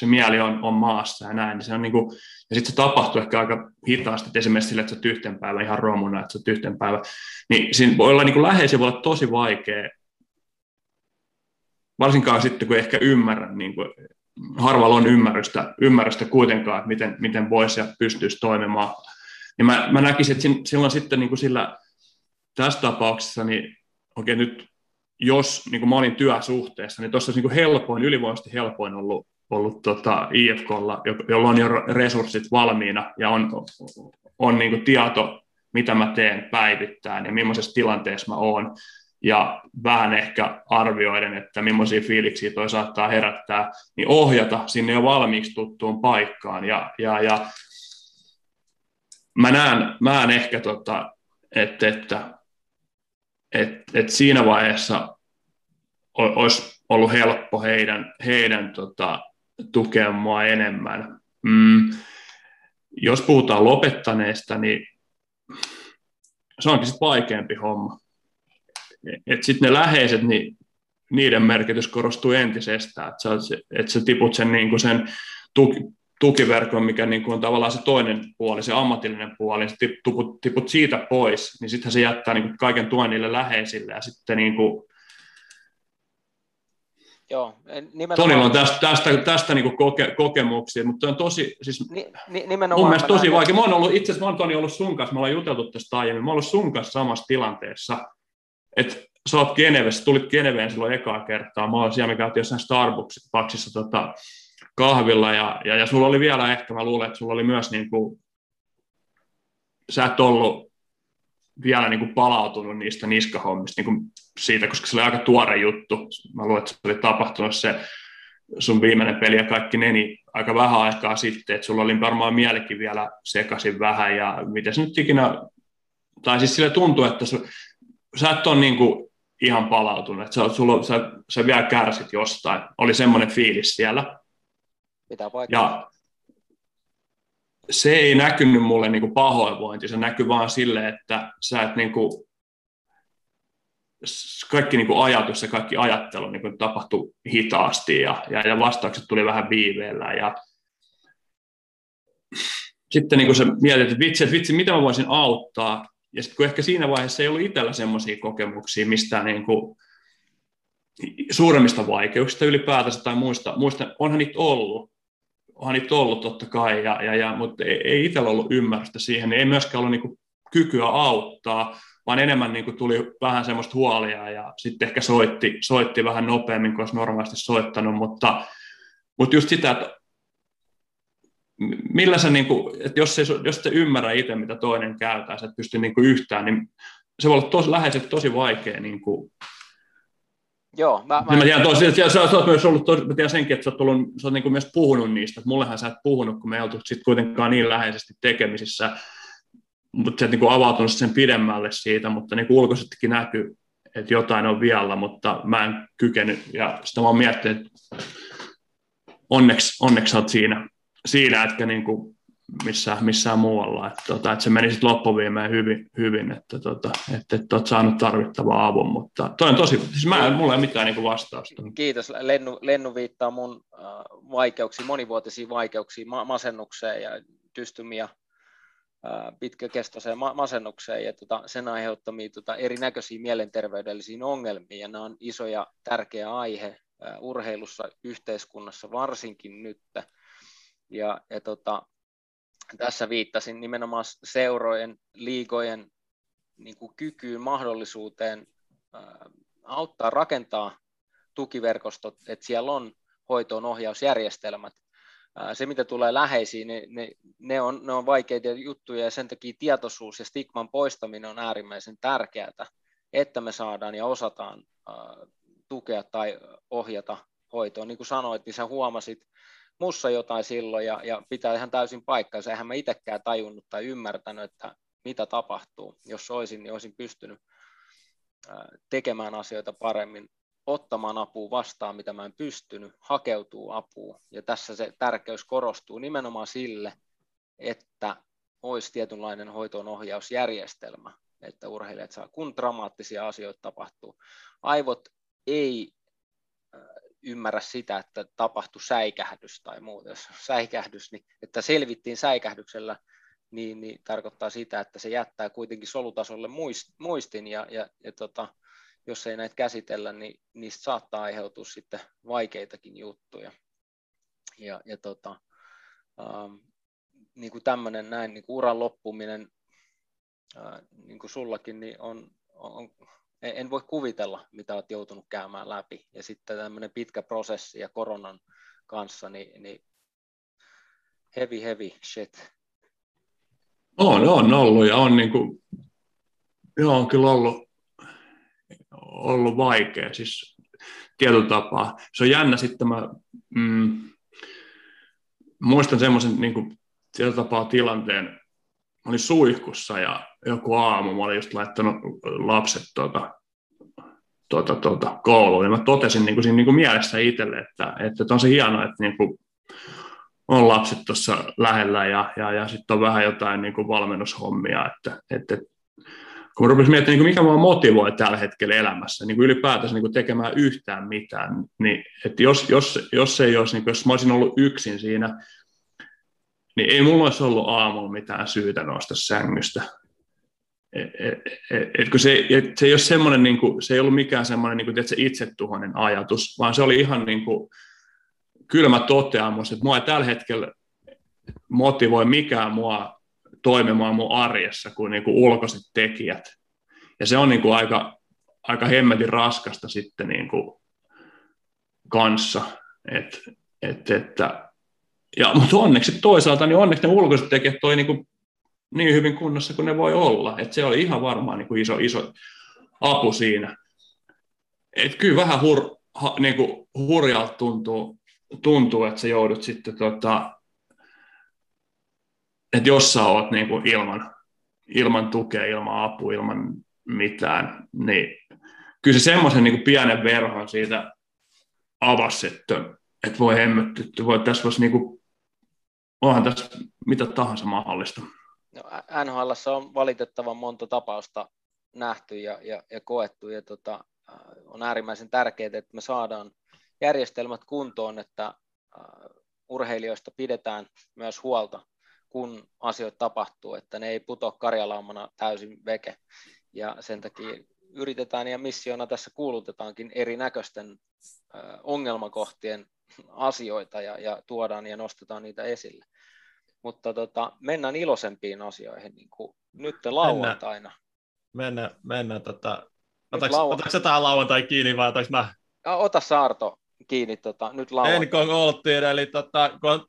S3: se mieli on, on maassa ja näin, niin se on niin kuin, ja sitten se tapahtuu ehkä aika hitaasti, että esimerkiksi sille, että sä yhten päivä ihan romuna, että sä yhten päivä, niin siinä voi olla niin kuin läheisiä, voi olla tosi vaikea, varsinkaan sitten, kun ehkä ymmärrän, niin kuin, harvalla on ymmärrystä, ymmärrystä kuitenkaan, että miten, miten voisi ja pystyisi toimimaan, niin mä, mä näkisin, että silloin sitten niin kuin sillä, tässä tapauksessa, niin oikein nyt jos niin kuin mä olin työsuhteessa, niin tuossa olisi niin helpoin, ylivoimaisesti helpoin ollut ollut tota IFKlla, jolla on jo resurssit valmiina ja on, on niin kuin tieto, mitä mä teen päivittäin ja millaisessa tilanteessa mä oon. Ja vähän ehkä arvioiden, että millaisia fiiliksiä toi saattaa herättää, niin ohjata sinne jo valmiiksi tuttuun paikkaan. Ja, ja, ja mä näen, mä näen ehkä, tota, että, että, että, että siinä vaiheessa olisi ollut helppo heidän, heidän tota, tukea mua enemmän. Mm, jos puhutaan lopettaneesta, niin se onkin sitten vaikeampi homma. Sitten ne läheiset, niin niiden merkitys korostuu entisestään, että sä, et sä tiput sen, niin kuin sen tuki, tukiverkon, mikä niin kuin on tavallaan se toinen puoli, se ammatillinen puoli, niin tiput, tiput siitä pois, niin sittenhän se jättää niin kaiken tuen niille läheisille, ja sitten niin kuin
S2: Joo,
S3: nimenomaan... Tonilla on tästä, tästä, tästä niin koke, kokemuksia, mutta on tosi, siis ni, nimenomaan mun mielestä tosi vaikea. Mä oon ollut, itse asiassa mä oon Toni ollut sun kanssa, me ollaan juteltu tästä aiemmin, mä oon ollut sun kanssa samassa tilanteessa, että sä oot Genevessä, tulit Geneveen silloin ekaa kertaa, mä oon siellä, me käytiin jossain Starbucksissa tota, kahvilla, ja, ja, ja sulla oli vielä ehkä, mä luulen, että sulla oli myös niin kuin, sä et ollut vielä niin kuin palautunut niistä niskahommista niin kuin siitä, koska se oli aika tuore juttu. Mä luulen, että se oli tapahtunut se sun viimeinen peli ja kaikki ne, niin aika vähän aikaa sitten, että sulla oli varmaan mielikin vielä sekaisin vähän ja miten se nyt ikinä, tai siis sille tuntuu, että su, sä et ole niin kuin ihan palautunut, että sä, sulla, sä, sä vielä kärsit jostain. Oli semmoinen fiilis siellä.
S2: Mitä Ja
S3: se ei näkynyt mulle niin kuin pahoinvointi, se näkyy vaan sille, että sä et niin kuin, kaikki niin kuin ajatus ja kaikki ajattelu niin kuin tapahtui hitaasti ja, ja, ja vastaukset tuli vähän viiveellä ja sitten niin kuin sä mietit, että vitsi, että vitsi, mitä mä voisin auttaa, ja sitten kun ehkä siinä vaiheessa ei ollut itsellä semmoisia kokemuksia mistään niin kuin suuremmista vaikeuksista ylipäätänsä tai muista, muista onhan niitä ollut, onhan niitä ollut totta kai, ja, ja, ja, mutta ei, ei itsellä ollut ymmärrystä siihen, niin ei myöskään ollut niin kuin kykyä auttaa, vaan enemmän niin kuin tuli vähän semmoista huolia ja sitten ehkä soitti, soitti vähän nopeammin kuin olisi normaalisti soittanut, mutta, mutta just sitä, että millä sä, niin kuin, että jos, ei, jos et ymmärrä itse, mitä toinen käyttää, sä et pysty niin kuin yhtään, niin se voi olla tosi läheisesti tosi vaikea niin kuin,
S2: Joo, mä,
S3: mä... mä tiedän, tosi, sä, sä, oot myös ollut, tosi, mä tiedän senkin, että sä oot, tullut, sä oot niin myös puhunut niistä, että mullehan sä et puhunut, kun me ei oltu sit kuitenkaan niin läheisesti tekemisissä, mutta sä et niin avautunut sen pidemmälle siitä, mutta niin ulkoisestikin näkyy, että jotain on vielä, mutta mä en kykene, ja sitä mä oon miettinyt, että onneksi, onneksi oot siinä, siinä etkä niin kuin missään, missään muualla, että, tota, että se meni sitten loppuviimeen hyvin, hyvin että, tota, että, että olet saanut tarvittavaa avun, mutta toi on tosi, siis mä, mulla ei mitään niin vastausta.
S2: Kiitos, Lennu, Lennu viittaa mun äh, vaikeuksiin, monivuotisiin vaikeuksiin, ma- masennukseen ja dystomia pitkäkestoiseen masennukseen ja tota, sen aiheuttamia tota, erinäköisiä mielenterveydellisiin ongelmiin. Ja nämä on iso ja tärkeä aihe urheilussa, yhteiskunnassa varsinkin nyt. Ja, ja tota, tässä viittasin nimenomaan seurojen, liigojen niin kuin kykyyn, mahdollisuuteen auttaa rakentaa tukiverkostot, että siellä on hoitoon ohjausjärjestelmät, se, mitä tulee läheisiin, ne, ne, ne, on, ne on vaikeita juttuja ja sen takia tietoisuus ja stigman poistaminen on äärimmäisen tärkeää, että me saadaan ja osataan äh, tukea tai ohjata hoitoon. Niin kuin sanoit, niin sä huomasit mussa jotain silloin ja, ja pitää ihan täysin paikkaa. Eihän mä itsekään tajunnut tai ymmärtänyt, että mitä tapahtuu. Jos olisin, niin olisin pystynyt tekemään asioita paremmin ottamaan apua vastaan, mitä mä en pystynyt, hakeutuu apuun. Ja tässä se tärkeys korostuu nimenomaan sille, että olisi tietynlainen hoitoon ohjausjärjestelmä, että urheilijat saa, kun dramaattisia asioita tapahtuu. Aivot ei ymmärrä sitä, että tapahtui säikähdys tai muuta. Jos säikähdys, niin että selvittiin säikähdyksellä, niin, niin tarkoittaa sitä, että se jättää kuitenkin solutasolle muistin ja, ja, ja tota, jos ei näitä käsitellä, niin niistä saattaa aiheutua sitten vaikeitakin juttuja. Ja, ja tota, ähm, niin kuin tämmöinen näin, niin kuin uran loppuminen, äh, niin kuin sullakin, niin on, on, en voi kuvitella, mitä olet joutunut käymään läpi. Ja sitten tämmöinen pitkä prosessi ja koronan kanssa, niin, niin heavy, heavy shit.
S3: On, on ollut ja on, niin kuin, joo, on kyllä ollut ollut vaikea, siis tietyllä tapaa. Se on jännä sitten, mä mm, muistan semmoisen niin tietyllä tapaa tilanteen, mä olin suihkussa ja joku aamu mä olin just laittanut lapset tuota, tuota, tuota, kouluun, ja mä totesin niin kuin, siinä niin kuin mielessä itselle, että, että on se hienoa, että niin kuin, on lapset tuossa lähellä ja, ja, ja sitten on vähän jotain niin kuin valmennushommia, että, että, kun rupesin miettimään, niin mikä mua motivoi tällä hetkellä elämässä, niin ylipäätänsä niin tekemään yhtään mitään, niin että jos, jos, jos, ei olisi, niin jos mä olisin ollut yksin siinä, niin ei mulla olisi ollut aamulla mitään syytä nousta sängystä. Et, et, et, et, kun se, et, se ei ole semmoinen, niin kuin, se ei ollut mikään semmoinen niin kuin, se itsetuhoinen ajatus, vaan se oli ihan niin kuin, kylmä toteamus, että mua ei tällä hetkellä motivoi mikään mua toimimaan mun arjessa kuin, niin kuin ulkoiset tekijät. Ja se on niin kuin aika, aika hemmetin raskasta sitten niin kuin kanssa. Et, et, että, ja, mutta onneksi toisaalta, niin onneksi ne ulkoiset tekijät toi niin, kuin niin hyvin kunnossa kuin ne voi olla. Et se oli ihan varmaan niin kuin iso, iso apu siinä. Et kyllä vähän hur, ha, niin kuin hurjalta tuntuu, tuntuu, että sä joudut sitten tota, että jos sä oot niin kuin ilman, ilman tukea, ilman apua, ilman mitään, niin kyllä se semmoisen niin pienen verhon siitä avasi, että, että voi hemmetty, voi, tässä voisi niin kuin, onhan tässä mitä tahansa mahdollista.
S2: No, NHL on valitettavan monta tapausta nähty ja, ja, ja koettu, ja tota, on äärimmäisen tärkeää, että me saadaan järjestelmät kuntoon, että urheilijoista pidetään myös huolta, kun asioita tapahtuu, että ne ei puto karjalaumana täysin veke. Ja sen takia yritetään ja missiona tässä kuulutetaankin erinäköisten ongelmakohtien asioita ja, ja tuodaan ja nostetaan niitä esille. Mutta tota, mennään iloisempiin asioihin, niin kuin nyt lauantaina.
S1: Mennään, mennään tota, otaks, lauan... tämä lauantai kiinni vai otaks mä?
S2: Ja, ota Saarto kiinni tota, nyt lauantai.
S1: En oltiin, eli tota, kun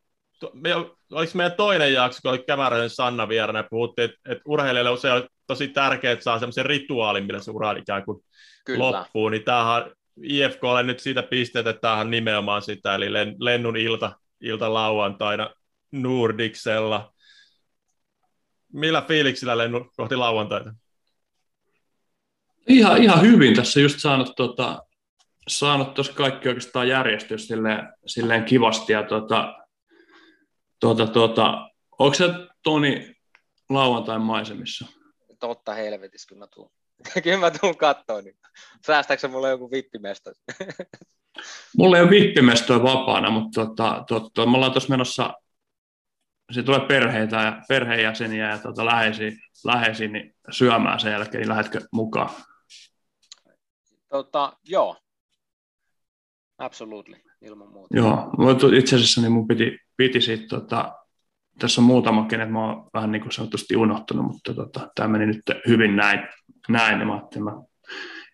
S1: me, oliko meidän toinen jakso, kun oli Kämäräinen Sanna vierana, ja puhuttiin, että, että urheilijalle usein on tosi tärkeää, että saa semmoisen rituaalin, millä se ura ikään kuin Kyllä. loppuu, niin tämähän IFKlle nyt siitä pisteet, että tämähän nimenomaan sitä, eli lennun ilta, ilta lauantaina Nordicsella. Millä fiiliksillä lennu kohti lauantaita?
S3: Ihan, ihan hyvin tässä just saanut tota, saanut tuossa kaikki oikeastaan järjestyä silleen, silleen kivasti. Ja tota, tota, tota, onko se Toni lauantain maisemissa?
S2: Totta helvetissä, kyllä mä tuun. kyllä mä tuun kattoon. Niin. Säästääkö mulle joku vippimesto?
S3: Mulla ei ole vippimestoja vapaana, mutta tota, tota, me ollaan tuossa menossa, se tulee perheitä ja perheenjäseniä ja tota, läheisiä, läheisiä niin syömään sen jälkeen, niin lähdetkö mukaan?
S2: Tota, joo, Absolutely, ilman muuta.
S3: Joo, itse asiassa niin mun piti, piti sit, tota, tässä on muutama, kenet mä oon vähän niin kuin sanotusti unohtanut, mutta tota, tämä meni nyt hyvin näin, näin niin mä ajattelin, mä,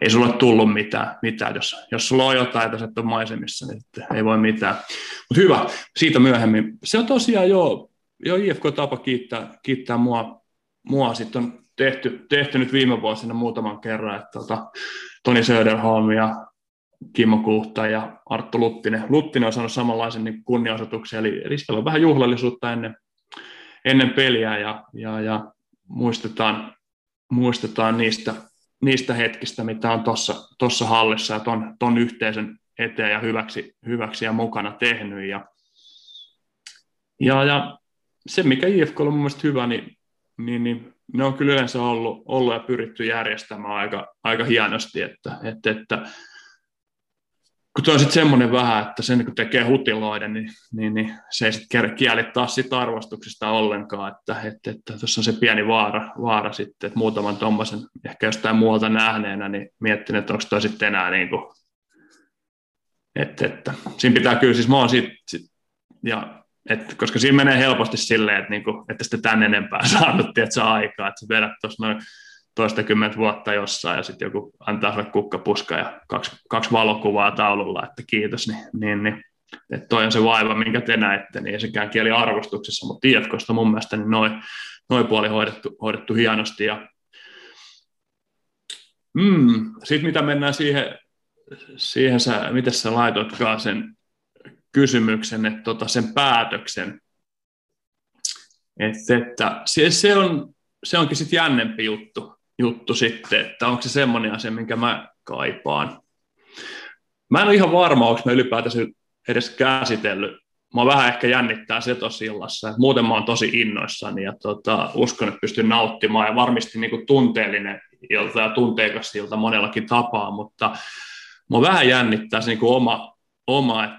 S3: ei sulle tullut mitään, mitään jos, jos sulla on jotain, että et ole maisemissa, niin ei voi mitään. Mutta hyvä, siitä myöhemmin. Se on tosiaan jo, jo IFK-tapa kiittää, kiittää mua, mua sitten on tehty, tehty nyt viime vuosina muutaman kerran, että tota, Toni Söderholm ja Kimmo Kuhta ja Arttu Luttinen. Luttinen on saanut samanlaisen niin kunnianosoituksen, eli, eli on vähän juhlallisuutta ennen, ennen peliä ja, ja, ja muistetaan, muistetaan niistä, niistä hetkistä, mitä on tuossa hallissa ja ton, ton yhteisön eteen ja hyväksi, hyväksi ja mukana tehnyt. Ja, ja, ja se, mikä IFK on mun mielestä hyvä, niin, niin, niin ne on kyllä yleensä ollut, ollut ja pyritty järjestämään aika, aika hienosti, että, että, että kun tuo on sitten semmoinen vähän, että sen kun tekee hutiloiden, niin, niin, niin se ei sitten kieli taas sit arvostuksesta ollenkaan, että, että, että tuossa on se pieni vaara, vaara sitten, että muutaman tuommoisen ehkä jostain muualta nähneenä, niin miettin, että onko toi sitten enää niin kuin, että, että siinä pitää kyllä, siis mä oon sit, sit ja et, koska siinä menee helposti silleen, että, niinku, että sitten tän enempää saanut tietysti aikaa, että sä vedät tuossa noin toistakymmentä vuotta jossain ja sitten joku antaa sulle kukkapuska ja kaksi, kaksi valokuvaa taululla, että kiitos, niin, niin, niin että toi on se vaiva, minkä te näette, niin sekään kieli arvostuksessa, mutta IFKsta mun mielestä niin noin noi puoli hoidettu, hoidettu hienosti. Ja, mm, sitten mitä mennään siihen, siihen sä, miten sä laitoitkaan sen kysymyksen, että tota, sen päätöksen, että, että se, se, on, se onkin sitten jännempi juttu, juttu sitten, että onko se semmoinen asia, minkä mä kaipaan. Mä en ole ihan varma, onko mä ylipäätänsä edes käsitellyt. Mä vähän ehkä jännittää se tosi illassa. Muuten mä oon tosi innoissani ja tota, uskon, että pystyn nauttimaan ja varmasti niin kuin tunteellinen ilta ja tunteikas ilta monellakin tapaa, mutta mä vähän jännittää se niin kuin oma, oma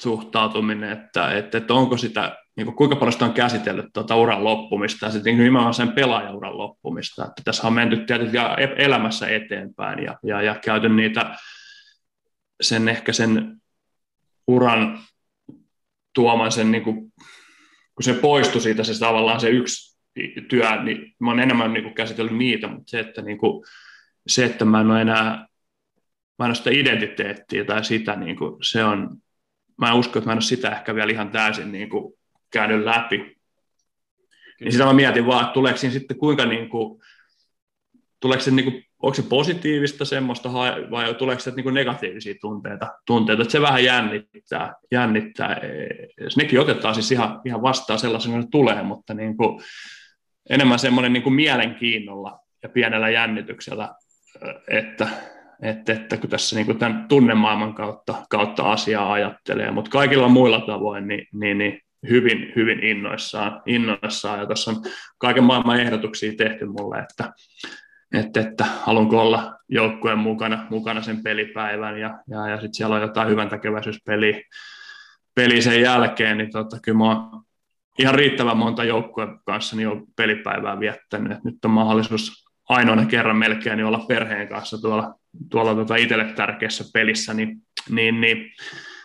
S3: suhtautuminen, että, että, että onko sitä niin kuin kuinka paljon sitä on käsitellyt tuota uran loppumista ja sitten niin nimenomaan sen pelaajauran loppumista. Että tässä on menty tietysti elämässä eteenpäin ja, ja, ja käyty niitä sen ehkä sen uran tuoman sen, niin kuin, kun se poistui siitä se tavallaan se yksi työ, niin mä oon enemmän niin kuin käsitellyt niitä, mutta se, että, niin kuin, se, että mä en ole enää mä en ole sitä identiteettiä tai sitä, niin kuin, se on, mä en usko, että mä en ole sitä ehkä vielä ihan täysin niin kuin, käynyt läpi. Kyllä. Niin sitä mä mietin vaan, että tuleeko siinä sitten kuinka niin kuin, tuleeko se, niin kuin, onko se positiivista semmoista vai tuleeko se niin kuin negatiivisia tunteita, tunteita, että se vähän jännittää, jännittää. Nekin otetaan siis ihan, ihan vastaan sellaisena, että tulee, mutta niin kuin, enemmän semmoinen niin kuin mielenkiinnolla ja pienellä jännityksellä, että, että, että kun tässä niin kuin tämän tunnemaailman kautta, kautta asiaa ajattelee, mutta kaikilla muilla tavoin niin, niin, niin hyvin, hyvin innoissaan, innoissaan ja tässä on kaiken maailman ehdotuksia tehty mulle, että, että, että haluanko olla joukkueen mukana, mukana sen pelipäivän ja, ja, ja sitten siellä on jotain hyvän tekeväisyyspeliä peli sen jälkeen, niin tota, kyllä mä ihan riittävän monta joukkueen kanssa niin on pelipäivää viettänyt. Et nyt on mahdollisuus ainoana kerran melkein niin olla perheen kanssa tuolla, tuolla tuota itselle tärkeässä pelissä, niin, niin, niin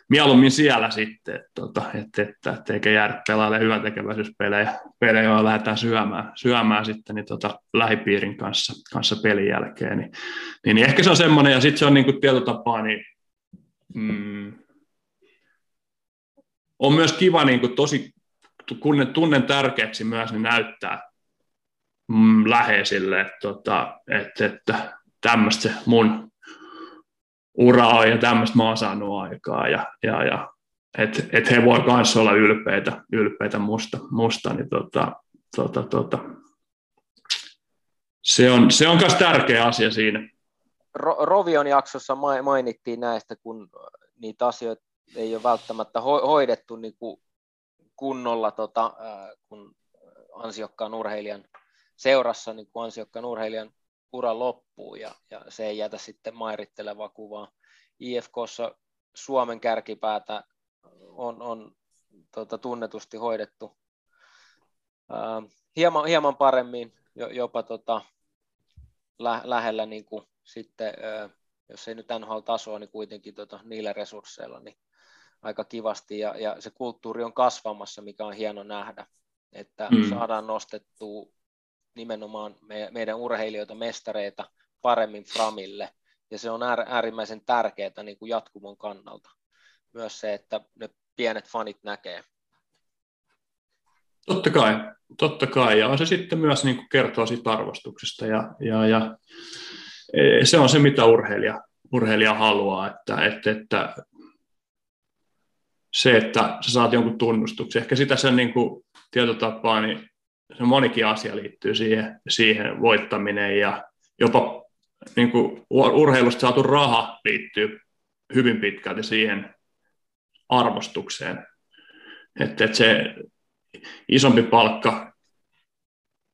S3: mieluummin siellä sitten, että, tota, että, että, että eikä jäädä hyvän tekeväisyyspelejä, pelejä, joilla lähdetään syömään, syömään sitten niin tota, lähipiirin kanssa, kanssa pelin jälkeen. Niin, niin, niin ehkä se on semmoinen, ja sitten se on niin kuin tietotapaa, niin mm, on myös kiva niin kuin tosi, kun tunnen tärkeäksi myös, niin näyttää mm, läheisille, että, tota, että, että tämmöistä se mun ura on ja tämmöistä mä oon saanut aikaa ja, ja, ja että et he voi myös olla ylpeitä, ylpeitä musta, musta niin tota, tota, tota. se on, se on tärkeä asia siinä.
S2: Rovion jaksossa mainittiin näistä, kun niitä asioita ei ole välttämättä hoidettu niin kuin kunnolla, tota, kun ansiokkaan urheilijan seurassa niin kuin ansiokkaan urheilijan ura loppuu ja, ja se ei jätä sitten mairittelevaa kuvaa. IFKssa Suomen kärkipäätä on, on tota, tunnetusti hoidettu ää, hieman, hieman paremmin, jopa tota, lä, lähellä niin kuin sitten, ää, jos ei nyt NHL-tasoa, niin kuitenkin tota, niillä resursseilla niin aika kivasti ja, ja se kulttuuri on kasvamassa, mikä on hieno nähdä, että mm. saadaan nostettua nimenomaan me, meidän urheilijoita, mestareita paremmin Framille, ja se on äärimmäisen tärkeää niin kuin jatkumon kannalta. Myös se, että ne pienet fanit näkee.
S3: Totta kai, totta kai, ja se sitten myös niin kuin kertoo siitä arvostuksesta, ja, ja, ja e, se on se, mitä urheilija, urheilija haluaa, että, että, että se, että sä saat jonkun tunnustuksen, ehkä sitä sen niin kuin tietotapaa, niin se monikin asia liittyy siihen, siihen voittaminen ja jopa niin kuin urheilusta saatu raha liittyy hyvin pitkälti siihen arvostukseen. Että, että se isompi palkka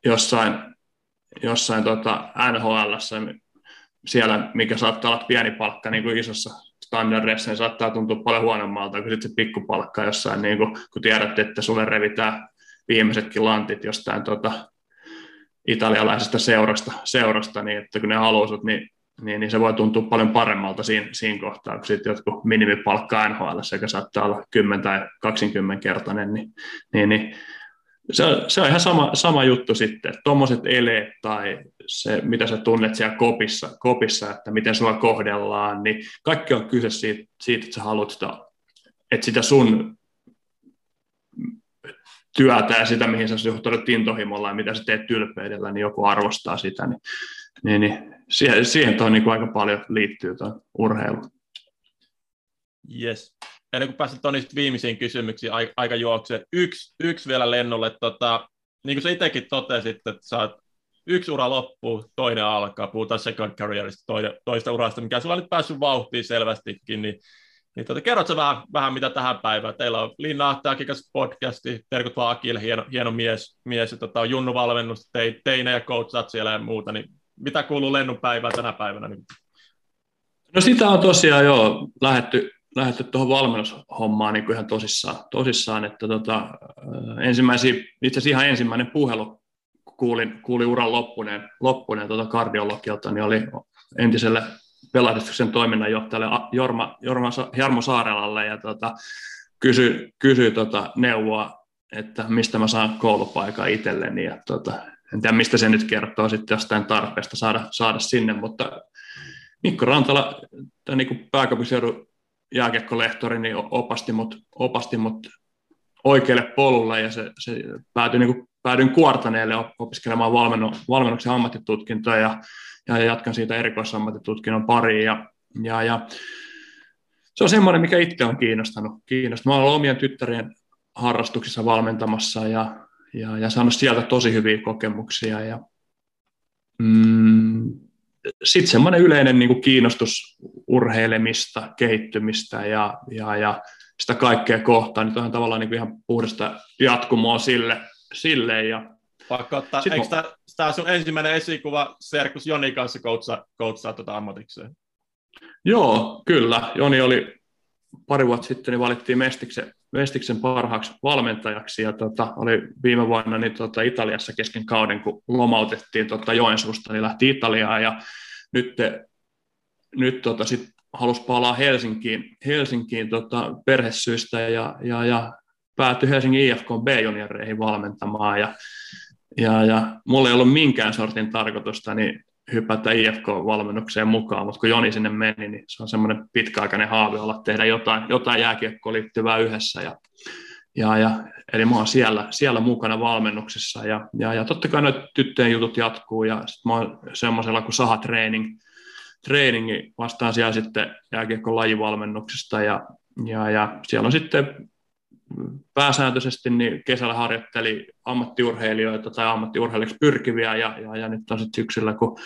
S3: jossain, jossain tota NHL, siellä, mikä saattaa olla pieni palkka niin kuin isossa standardeissa, niin saattaa tuntua paljon huonommalta kuin se pikkupalkka jossain, niin kuin, kun tiedät, että sulle revitään viimeisetkin lantit jostain tota, italialaisesta seurasta, seurasta, niin että kun ne haluaisivat, niin, niin, niin, se voi tuntua paljon paremmalta siinä, siinä kohtaa, kun sitten jotkut minimipalkka NHL, joka saattaa olla 10 tai 20 kertainen, niin, niin, niin se, on, se on ihan sama, sama juttu sitten, että tuommoiset eleet tai se, mitä sä tunnet siellä kopissa, kopissa, että miten sua kohdellaan, niin kaikki on kyse siitä, siitä että sä haluat sitä, että sitä sun työtä ja sitä, mihin sä suhtaudut intohimolla ja mitä sä teet ylpeydellä, niin joku arvostaa sitä, niin, niin, niin siihen, siihen toi niin aika paljon liittyy tuo urheilu.
S1: Yes. Ennen kuin päästään tuonne viimeisiin kysymyksiin, aika juokse. Yksi, yksi vielä lennolle. Tota, niin kuin sä itsekin totesit, että sä oot yksi ura loppuu, toinen alkaa. Puhutaan second careerista, toista urasta, mikä sulla on nyt päässyt vauhtiin selvästikin, niin niin tuota, kerrotko vähän, vähän, mitä tähän päivään? Teillä on Linna Ahtajakin podcasti, terkut vaan Akille, hieno, hieno mies, mies ja tota, Junnu valmennus, tei, teine ja coachat siellä ja muuta, niin mitä kuuluu Lennun päivään tänä päivänä? Niin?
S3: No sitä on tosiaan jo lähetty, lähetty tuohon valmennushommaan niin ihan tosissaan, tosissaan että tota, ensimmäisiä, itse asiassa ihan ensimmäinen puhelu, kuulin, kuulin uran loppuneen, loppuneen tuota kardiologilta, niin oli entiselle pelahdistuksen toiminnanjohtajalle Jorma, Jorma, Jarmo Saarelalle ja tota, kysyi, kysyi tota neuvoa, että mistä mä saan koulupaikan itselleni. Ja tota, en tiedä, mistä se nyt kertoo sitten jostain tarpeesta saada, saada sinne, mutta Mikko Rantala, tämä niin pääkaupunkiseudun jääkiekkolehtori, niin opasti mut, opasti mut oikealle polulle ja se, se päätyi, niin kuin, päädyin Kuortaneelle opiskelemaan valmennu, valmennuksen ammattitutkintoa ja ja jatkan siitä erikoisammattitutkinnon pariin. Ja, ja, ja se on semmoinen, mikä itse on kiinnostanut. kiinnostanut. Mä olen ollut omien tyttärien harrastuksissa valmentamassa ja, ja, ja saanut sieltä tosi hyviä kokemuksia. Ja, mm, sitten semmoinen yleinen niin kuin kiinnostus urheilemista, kehittymistä ja, ja, ja sitä kaikkea kohtaan, niin on tavallaan niin kuin ihan puhdasta jatkumoa sille. sille ja
S1: Pakko ottaa, eikö tämä, tämä sun ensimmäinen esikuva Serkus Joni kanssa koutsaa, koutsaa tuota ammatikseen?
S3: Joo, kyllä. Joni oli pari vuotta sitten, niin valittiin Mestiksen, Mestiksen parhaaksi valmentajaksi, ja tota, oli viime vuonna niin tota, Italiassa kesken kauden, kun lomautettiin tota, Joensuusta, niin lähti Italiaan, ja nyt, nyt tota, sit halusi palaa Helsinkiin, Helsinkiin tota, perhesyistä, ja, ja, ja päätyi Helsingin IFK B-junioreihin valmentamaan, ja, ja, ja mulla ei ollut minkään sortin tarkoitusta, niin hypätä IFK-valmennukseen mukaan, mutta kun Joni sinne meni, niin se on semmoinen pitkäaikainen haave olla tehdä jotain, jotain jääkiekkoon liittyvää yhdessä. Ja, ja, ja, eli mä oon siellä, siellä mukana valmennuksessa ja, ja, ja totta kai noita tyttöjen jutut jatkuu ja sitten mä oon semmoisella kuin Saha Training, trainingi vastaan siellä sitten jääkiekko lajivalmennuksesta ja, ja, ja siellä on sitten pääsääntöisesti niin kesällä harjoitteli ammattiurheilijoita tai ammattiurheilijaksi pyrkiviä ja, ja, ja nyt on sitten syksyllä, kun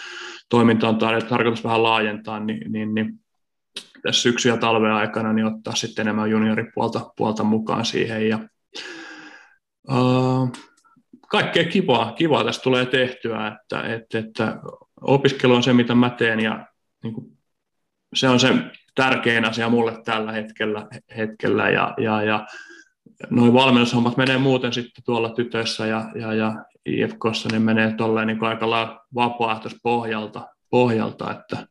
S3: toiminta on tarkoitus vähän laajentaa, niin, niin, niin tässä syksy- ja talven aikana niin ottaa sitten enemmän junioripuolta puolta mukaan siihen ja uh, kaikkea kivaa, kivaa tässä tulee tehtyä, että, että, että opiskelu on se, mitä mä teen ja niin kuin, se on se tärkein asia mulle tällä hetkellä, hetkellä ja, ja, ja noin valmennushommat menee muuten sitten tuolla tytöissä ja, ja, ja IFKssa, niin menee tolleen niin aika lailla vapaaehtoispohjalta, pohjalta, että,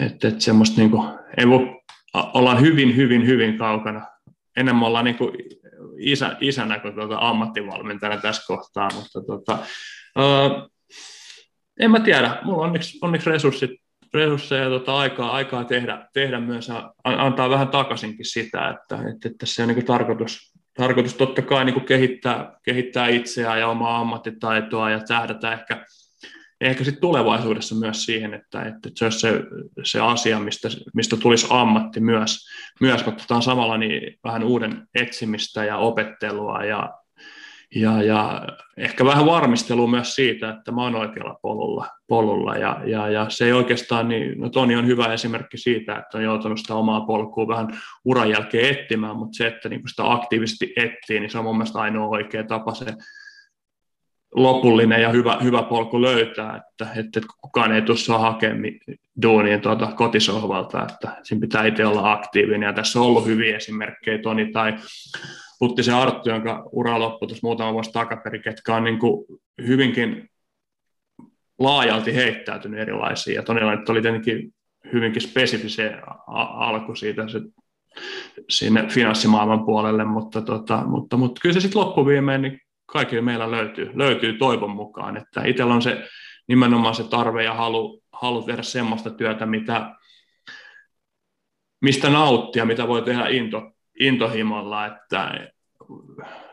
S3: että, että semmoista niin kuin, ei voi, ollaan hyvin, hyvin, hyvin kaukana. Enemmän ollaan niin kuin isä, isänä kuin tuota ammattivalmentajana tässä kohtaa, mutta tuota, ää, en mä tiedä, mulla on onneksi, onneksi resurssit, resursseja ja tuota, aikaa, aikaa tehdä, tehdä myös ja antaa vähän takaisinkin sitä, että, että, se on niin tarkoitus, tarkoitus totta kai niin kehittää, kehittää itseään ja omaa ammattitaitoa ja tähdätä ehkä, ehkä sit tulevaisuudessa myös siihen, että, että se olisi se, se asia, mistä, mistä tulisi ammatti myös, myös on samalla niin vähän uuden etsimistä ja opettelua ja, ja, ja ehkä vähän varmistelua myös siitä, että mä oon oikealla polulla, polulla. Ja, ja, ja, se ei oikeastaan, niin, no Toni on hyvä esimerkki siitä, että on joutunut sitä omaa polkua vähän uran jälkeen etsimään, mutta se, että niin sitä aktiivisesti etsii, niin se on mun mielestä ainoa oikea tapa se lopullinen ja hyvä, hyvä polku löytää, että, että kukaan ei tuossa hakemaan duunien tuota kotisohvalta, että siinä pitää itse olla aktiivinen. Ja tässä on ollut hyviä esimerkkejä Toni tai Puttisen Arttu, jonka ura loppui tuossa muutama vuosi takaperin, ketkä on niin kuin hyvinkin laajalti heittäytynyt erilaisiin. Ja todella nyt oli tietenkin hyvinkin spesifi se alku siitä se, sinne finanssimaailman puolelle, mutta, tota, mutta, mutta kyllä se sitten loppuviimein niin kaikille meillä löytyy, löytyy toivon mukaan, että itsellä on se nimenomaan se tarve ja halu, halu tehdä semmoista työtä, mitä, mistä nauttia, mitä voi tehdä into, intohimolla, että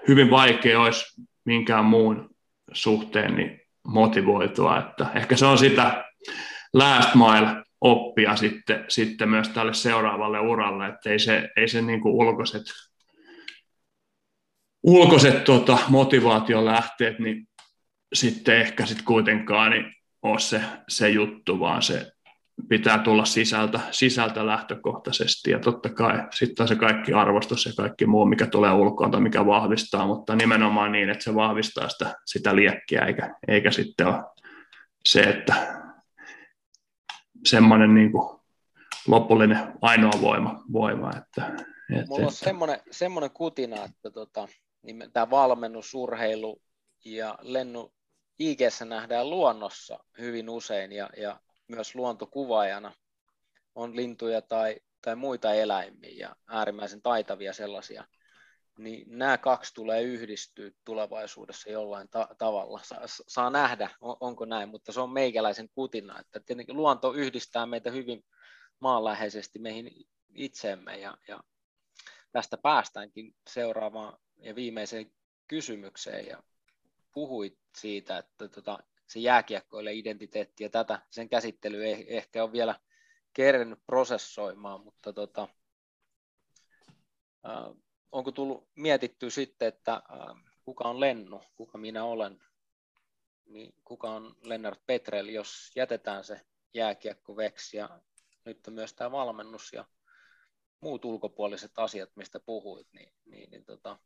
S3: hyvin vaikea olisi minkään muun suhteen niin motivoitua, että ehkä se on sitä last mile oppia sitten, sitten myös tälle seuraavalle uralle, että ei se, ei se niin kuin ulkoiset, ulkoiset tota, motivaatiolähteet, niin sitten ehkä sitten kuitenkaan niin ole se, se juttu, vaan se pitää tulla sisältä, sisältä lähtökohtaisesti ja totta kai sitten se kaikki arvostus ja kaikki muu, mikä tulee ulkoa tai mikä vahvistaa, mutta nimenomaan niin, että se vahvistaa sitä, sitä liekkiä eikä, eikä sitten ole se, että semmoinen niin kuin lopullinen ainoa voima. voima että,
S2: että, Mulla on että... semmoinen, semmoinen kutina, että tota, niin tämä valmennus, urheilu ja lennu ig nähdään luonnossa hyvin usein ja, ja myös luontokuvaajana on lintuja tai, tai muita eläimiä ja äärimmäisen taitavia sellaisia, niin nämä kaksi tulee yhdistyä tulevaisuudessa jollain ta- tavalla. Sa- saa nähdä, on, onko näin, mutta se on meikäläisen kutina, että tietenkin luonto yhdistää meitä hyvin maanläheisesti meihin itseemme ja, ja tästä päästäänkin seuraavaan ja viimeiseen kysymykseen ja puhuit siitä, että tota, se jääkiekkoille identiteetti ja tätä, sen käsittely ei ehkä ole vielä kerennyt prosessoimaan, mutta tota, äh, onko tullut mietitty sitten, että äh, kuka on Lennu, kuka minä olen, niin kuka on Lennart Petrel, jos jätetään se jääkiekko veksi ja nyt myös tämä valmennus ja muut ulkopuoliset asiat, mistä puhuit, niin, niin, niin tota,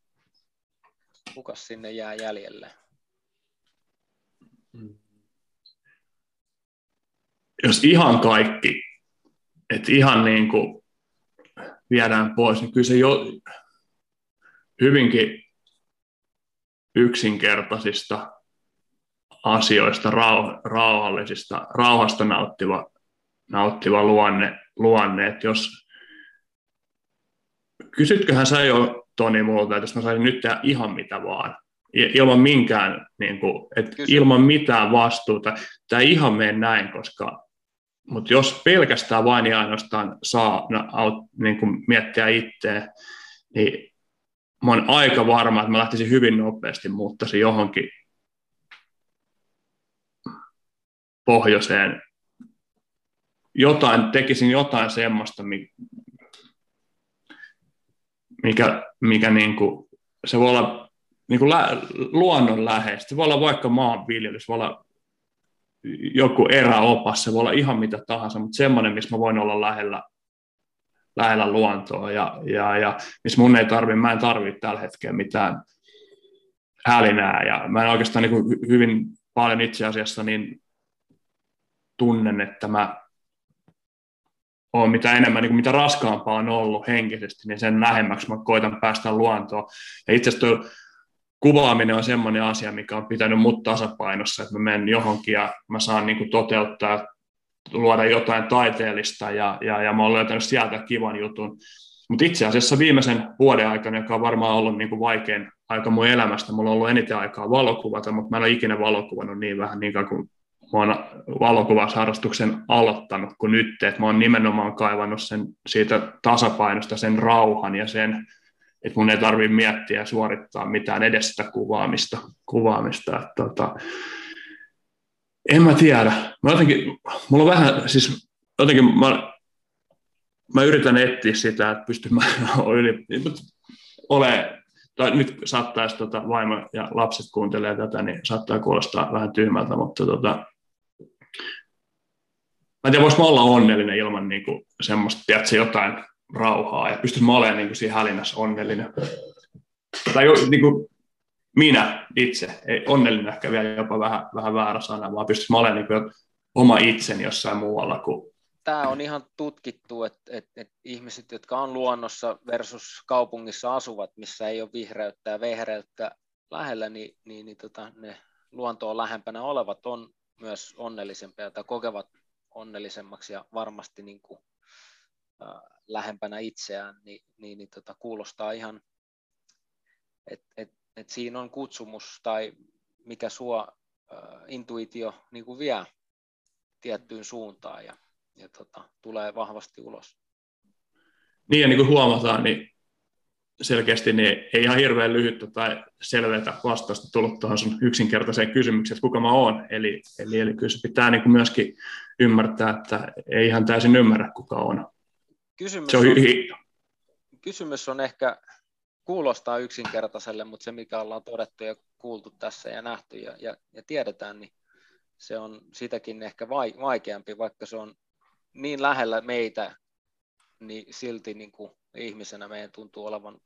S2: kukas sinne jää jäljelle?
S3: Jos ihan kaikki, että ihan niin kuin viedään pois, niin kyllä se jo hyvinkin yksinkertaisista asioista, rauh- rauhallisista, rauhasta nauttiva, nauttiva luonne, luonne, että jos kysytköhän sä jo Toni multa, että jos mä saisin nyt tehdä ihan mitä vaan, ilman minkään, niin kuin, että ilman mitään vastuuta, tämä ei ihan mene näin, koska mutta jos pelkästään vain ja ainoastaan saa niin kuin miettiä itseä, niin mä oon aika varma, että mä lähtisin hyvin nopeasti muuttaisin johonkin pohjoiseen. Jotain, tekisin jotain semmoista, mikä, mikä niin kuin, se voi olla niin kuin lä, luonnonläheistä. Se voi olla vaikka maanviljelys, voi olla joku eräopas, se voi olla ihan mitä tahansa, mutta semmoinen, missä mä voin olla lähellä, lähellä luontoa ja, ja, ja missä mun ei tarvi, mä en tarvitse tällä hetkellä mitään hälinää ja mä en oikeastaan niin kuin hyvin paljon itse asiassa niin tunnen, että mä on mitä enemmän, niin kuin mitä raskaampaa on ollut henkisesti, niin sen lähemmäksi mä koitan päästä luontoon. Ja itse asiassa kuvaaminen on semmoinen asia, mikä on pitänyt mut tasapainossa, että mä menen johonkin ja mä saan niin kuin toteuttaa, luoda jotain taiteellista ja, ja, ja mä oon löytänyt sieltä kivan jutun. Mutta itse asiassa viimeisen vuoden aikana, joka on varmaan ollut niin kuin vaikein aika mun elämästä, mulla on ollut eniten aikaa valokuvata, mutta mä en ole ikinä valokuvannut niin vähän niin kuin mä oon valokuvausharrastuksen aloittanut kuin nyt, että mä oon nimenomaan kaivannut sen siitä tasapainosta, sen rauhan ja sen että mun ei tarvitse miettiä ja suorittaa mitään edestä kuvaamista. kuvaamista. Että, tota, en mä tiedä. Mä jotenkin, mulla on vähän, siis jotenkin mä, mä yritän etsiä sitä, että pystyn mä yli, ole, tai nyt saattaisi tota, vaimo ja lapset kuuntelee tätä, niin saattaa kuulostaa vähän tyhmältä, mutta tota, mä en tiedä, voisi mä olla onnellinen ilman niin kuin, semmoista, tiedätkö, jotain rauhaa ja pystyisin mä olemaan niin kuin siinä hälinässä onnellinen. Tai niin kuin minä itse, ei onnellinen ehkä vielä jopa vähän, vähän väärä sana, vaan pystyisin mä olemaan niin kuin oma itseni jossain muualla kuin
S2: Tämä on ihan tutkittu, että, että, että ihmiset, jotka on luonnossa versus kaupungissa asuvat, missä ei ole vihreyttä ja vehreyttä lähellä, niin, niin, niin tota, ne luontoon lähempänä olevat on myös onnellisempia tai kokevat onnellisemmaksi ja varmasti niin kuin, lähempänä itseään, niin, niin, niin tota, kuulostaa ihan, että et, et siinä on kutsumus tai mikä sua äh, intuitio niin kuin vie tiettyyn suuntaan ja, ja tota, tulee vahvasti ulos.
S3: Niin ja niin kuin huomataan, niin selkeästi niin ei ihan hirveän lyhyttä tai selveätä vastausta tullut tuohon sun yksinkertaiseen kysymykseen, että kuka mä oon. Eli, eli, eli kyllä se pitää niin kuin myöskin ymmärtää, että ei ihan täysin ymmärrä, kuka on.
S2: Kysymys, se on, on, kysymys on ehkä, kuulostaa yksinkertaiselle, mutta se mikä ollaan todettu ja kuultu tässä ja nähty ja, ja, ja tiedetään, niin se on sitäkin ehkä vaikeampi, vaikka se on niin lähellä meitä, niin silti niin kuin ihmisenä meidän tuntuu olevan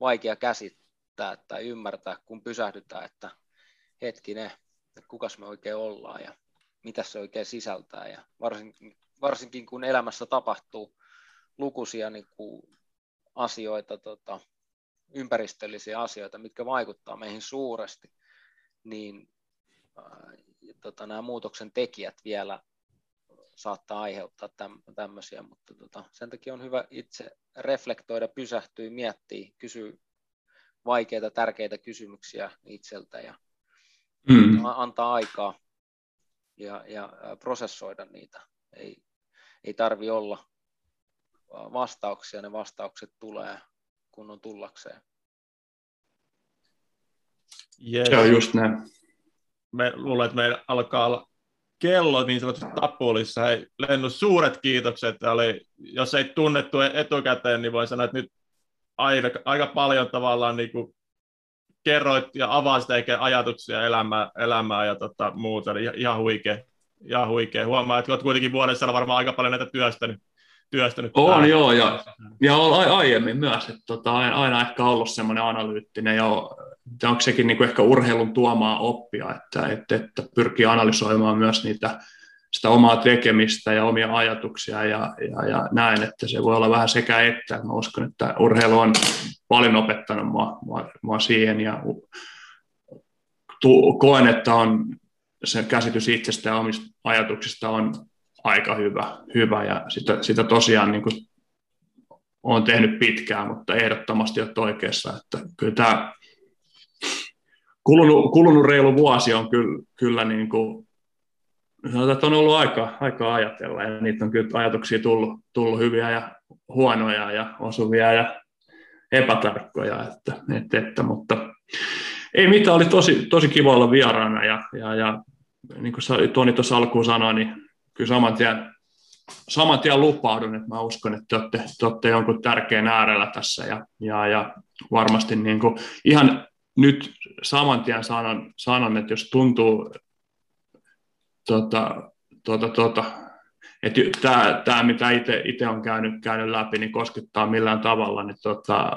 S2: vaikea käsittää tai ymmärtää, kun pysähdytään, että hetkinen, että kukas me oikein ollaan ja mitä se oikein sisältää. Ja varsinkin, varsinkin kun elämässä tapahtuu lukuisia niin kuin asioita, tota, ympäristöllisiä asioita, mitkä vaikuttaa meihin suuresti, niin äh, tota, nämä muutoksen tekijät vielä saattaa aiheuttaa täm, tämmöisiä, mutta tota, sen takia on hyvä itse reflektoida, pysähtyä, miettiä, kysyä vaikeita, tärkeitä kysymyksiä itseltä ja mm. antaa aikaa ja, ja prosessoida niitä. Ei, ei tarvi olla vastauksia, ne vastaukset tulee kun on tullakseen.
S3: Yes. Se on just näin.
S1: Me luulen, että meillä alkaa olla kello niin sanotusti tapulissa. Hei, Lennu, suuret kiitokset. Oli, jos ei tunnettu etukäteen, niin voin sanoa, että nyt aika, aika paljon tavallaan niin kuin kerroit ja avasit eikä ajatuksia elämää, elämää ja tota, muuta. Eli ihan huikea, ihan huikea. Huomaa, että olet kuitenkin vuodessa varmaan aika paljon näitä työstänyt. Työstänyt
S3: on täällä. joo, ja, ja aiemmin myös, että tota, aina ehkä ollut semmoinen analyyttinen ja onko sekin niin kuin ehkä urheilun tuomaa oppia, että, että, että pyrkii analysoimaan myös niitä sitä omaa tekemistä ja omia ajatuksia ja, ja, ja näin, että se voi olla vähän sekä että. Mä uskon, että urheilu on paljon opettanut mua, mua, mua siihen ja tu, koen, että on se käsitys itsestä ja omista ajatuksista on aika hyvä, hyvä. Ja sitä, sitä tosiaan niin kuin olen tehnyt pitkään, mutta ehdottomasti olet oikeassa, että kyllä tämä kulunut, kulunut reilu vuosi on kyllä, kyllä niin kuin sanotaan, että on ollut aika, aika ajatella. Ja niitä on kyllä ajatuksia tullut, tullut hyviä ja huonoja ja osuvia ja epätarkkoja, että, että, että, mutta ei mitään, oli tosi, tosi kiva olla vieraana ja, ja, ja niin kuin Toni tuossa alkuun sanoi, niin kyllä saman tien, saman tien lupaudun, että mä uskon, että te olette, te olette jonkun tärkeän äärellä tässä ja, ja, ja varmasti niin kuin, ihan nyt saman tien sanon, sanon, että jos tuntuu tota, tota, tota, että tämä, mitä itse on käynyt, käynyt läpi, niin koskettaa millään tavalla, niin tota,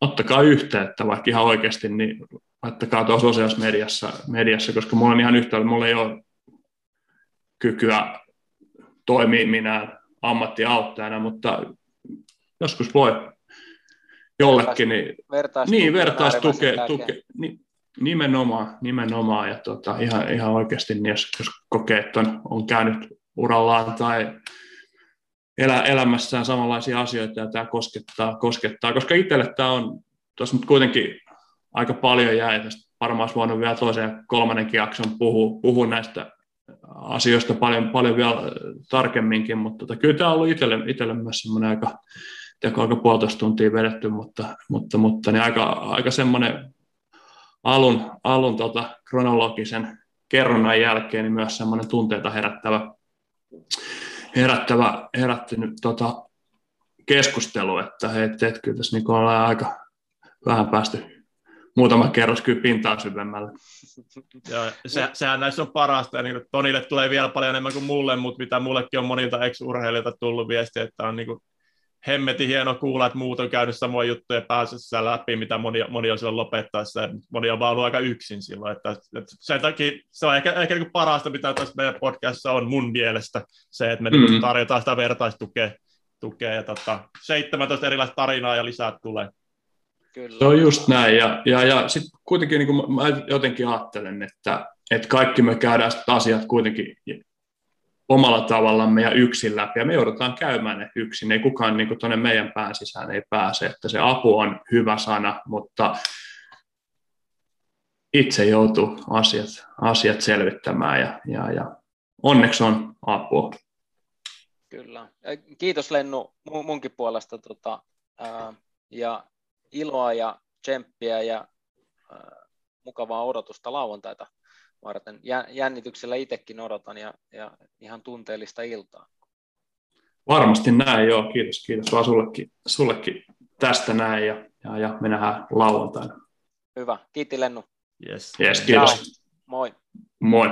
S3: ottakaa yhteyttä vaikka ihan oikeasti, niin laittakaa tuossa sosiaalisessa mediassa, mediassa, koska mulla on ihan yhtä, mulla ei ole kykyä toimia minä ammattiauttajana, mutta joskus voi jollekin, niin, niin vertaistuke, tuke, niin, nimenomaan, nimenomaan, ja tota, ihan, ihan oikeasti, niin jos, jos kokee, että on, on käynyt urallaan tai elä, elämässään samanlaisia asioita, ja tämä koskettaa, koskettaa. Koska itselle tämä on, tuossa nyt kuitenkin aika paljon jäi, tästä. Varmaan voinut vielä toisen kolmannenkin jakson puhua, puhua näistä asioista paljon, paljon vielä tarkemminkin, mutta tota, kyllä tämä on ollut itselle, itselle myös semmoinen aika, teko aika puolitoista tuntia vedetty, mutta, mutta, mutta niin aika, aika semmoinen alun, alun tota, kronologisen kerronnan jälkeen niin myös semmoinen tunteita herättävä, herättävä herättynyt tota, keskustelu, että, että, että kyllä tässä niin ollaan aika vähän päästy muutama kerros kyllä pintaa syvemmälle.
S1: Joo, se, sehän näissä on parasta, ja niin Tonille tulee vielä paljon enemmän kuin mulle, mutta mitä mullekin on monilta ex-urheilijoilta tullut viestiä, että on niin kuin hemmetin hieno kuulla, että muut on käynyt samoja juttuja pääsessä läpi, mitä moni, moni on silloin lopettaessa, moni on vaan ollut aika yksin silloin, että, että sen takia se on ehkä, ehkä niin parasta, mitä tässä meidän podcastissa on mun mielestä, se, että me mm-hmm. Tarjotaan sitä vertaistukea, tukea, ja tota, 17 erilaista tarinaa ja lisää tulee.
S3: Kyllä. Se on just näin, ja, ja, ja sitten kuitenkin niin kuin mä jotenkin ajattelen, että, että kaikki me käydään asiat kuitenkin omalla tavallamme ja yksin läpi, ja me joudutaan käymään ne yksin, ei kukaan niin tuonne meidän pään sisään ei pääse, että se apu on hyvä sana, mutta itse joutuu asiat, asiat selvittämään, ja, ja, ja onneksi on apua.
S2: Kyllä. Kiitos Lennu munkin puolesta tota, ää, ja iloa ja tsemppiä ja ää, mukavaa odotusta lauantaita varten. Jännityksellä itsekin odotan ja, ja ihan tunteellista iltaa.
S3: Varmasti näin, joo. Kiitos, kiitos vaan sullekin, sullekin tästä näin ja, ja, ja me nähdään lauantaina.
S2: Hyvä. Kiitti Lennu.
S1: Yes.
S3: yes kiitos. Ciao.
S2: Moi.
S3: Moi.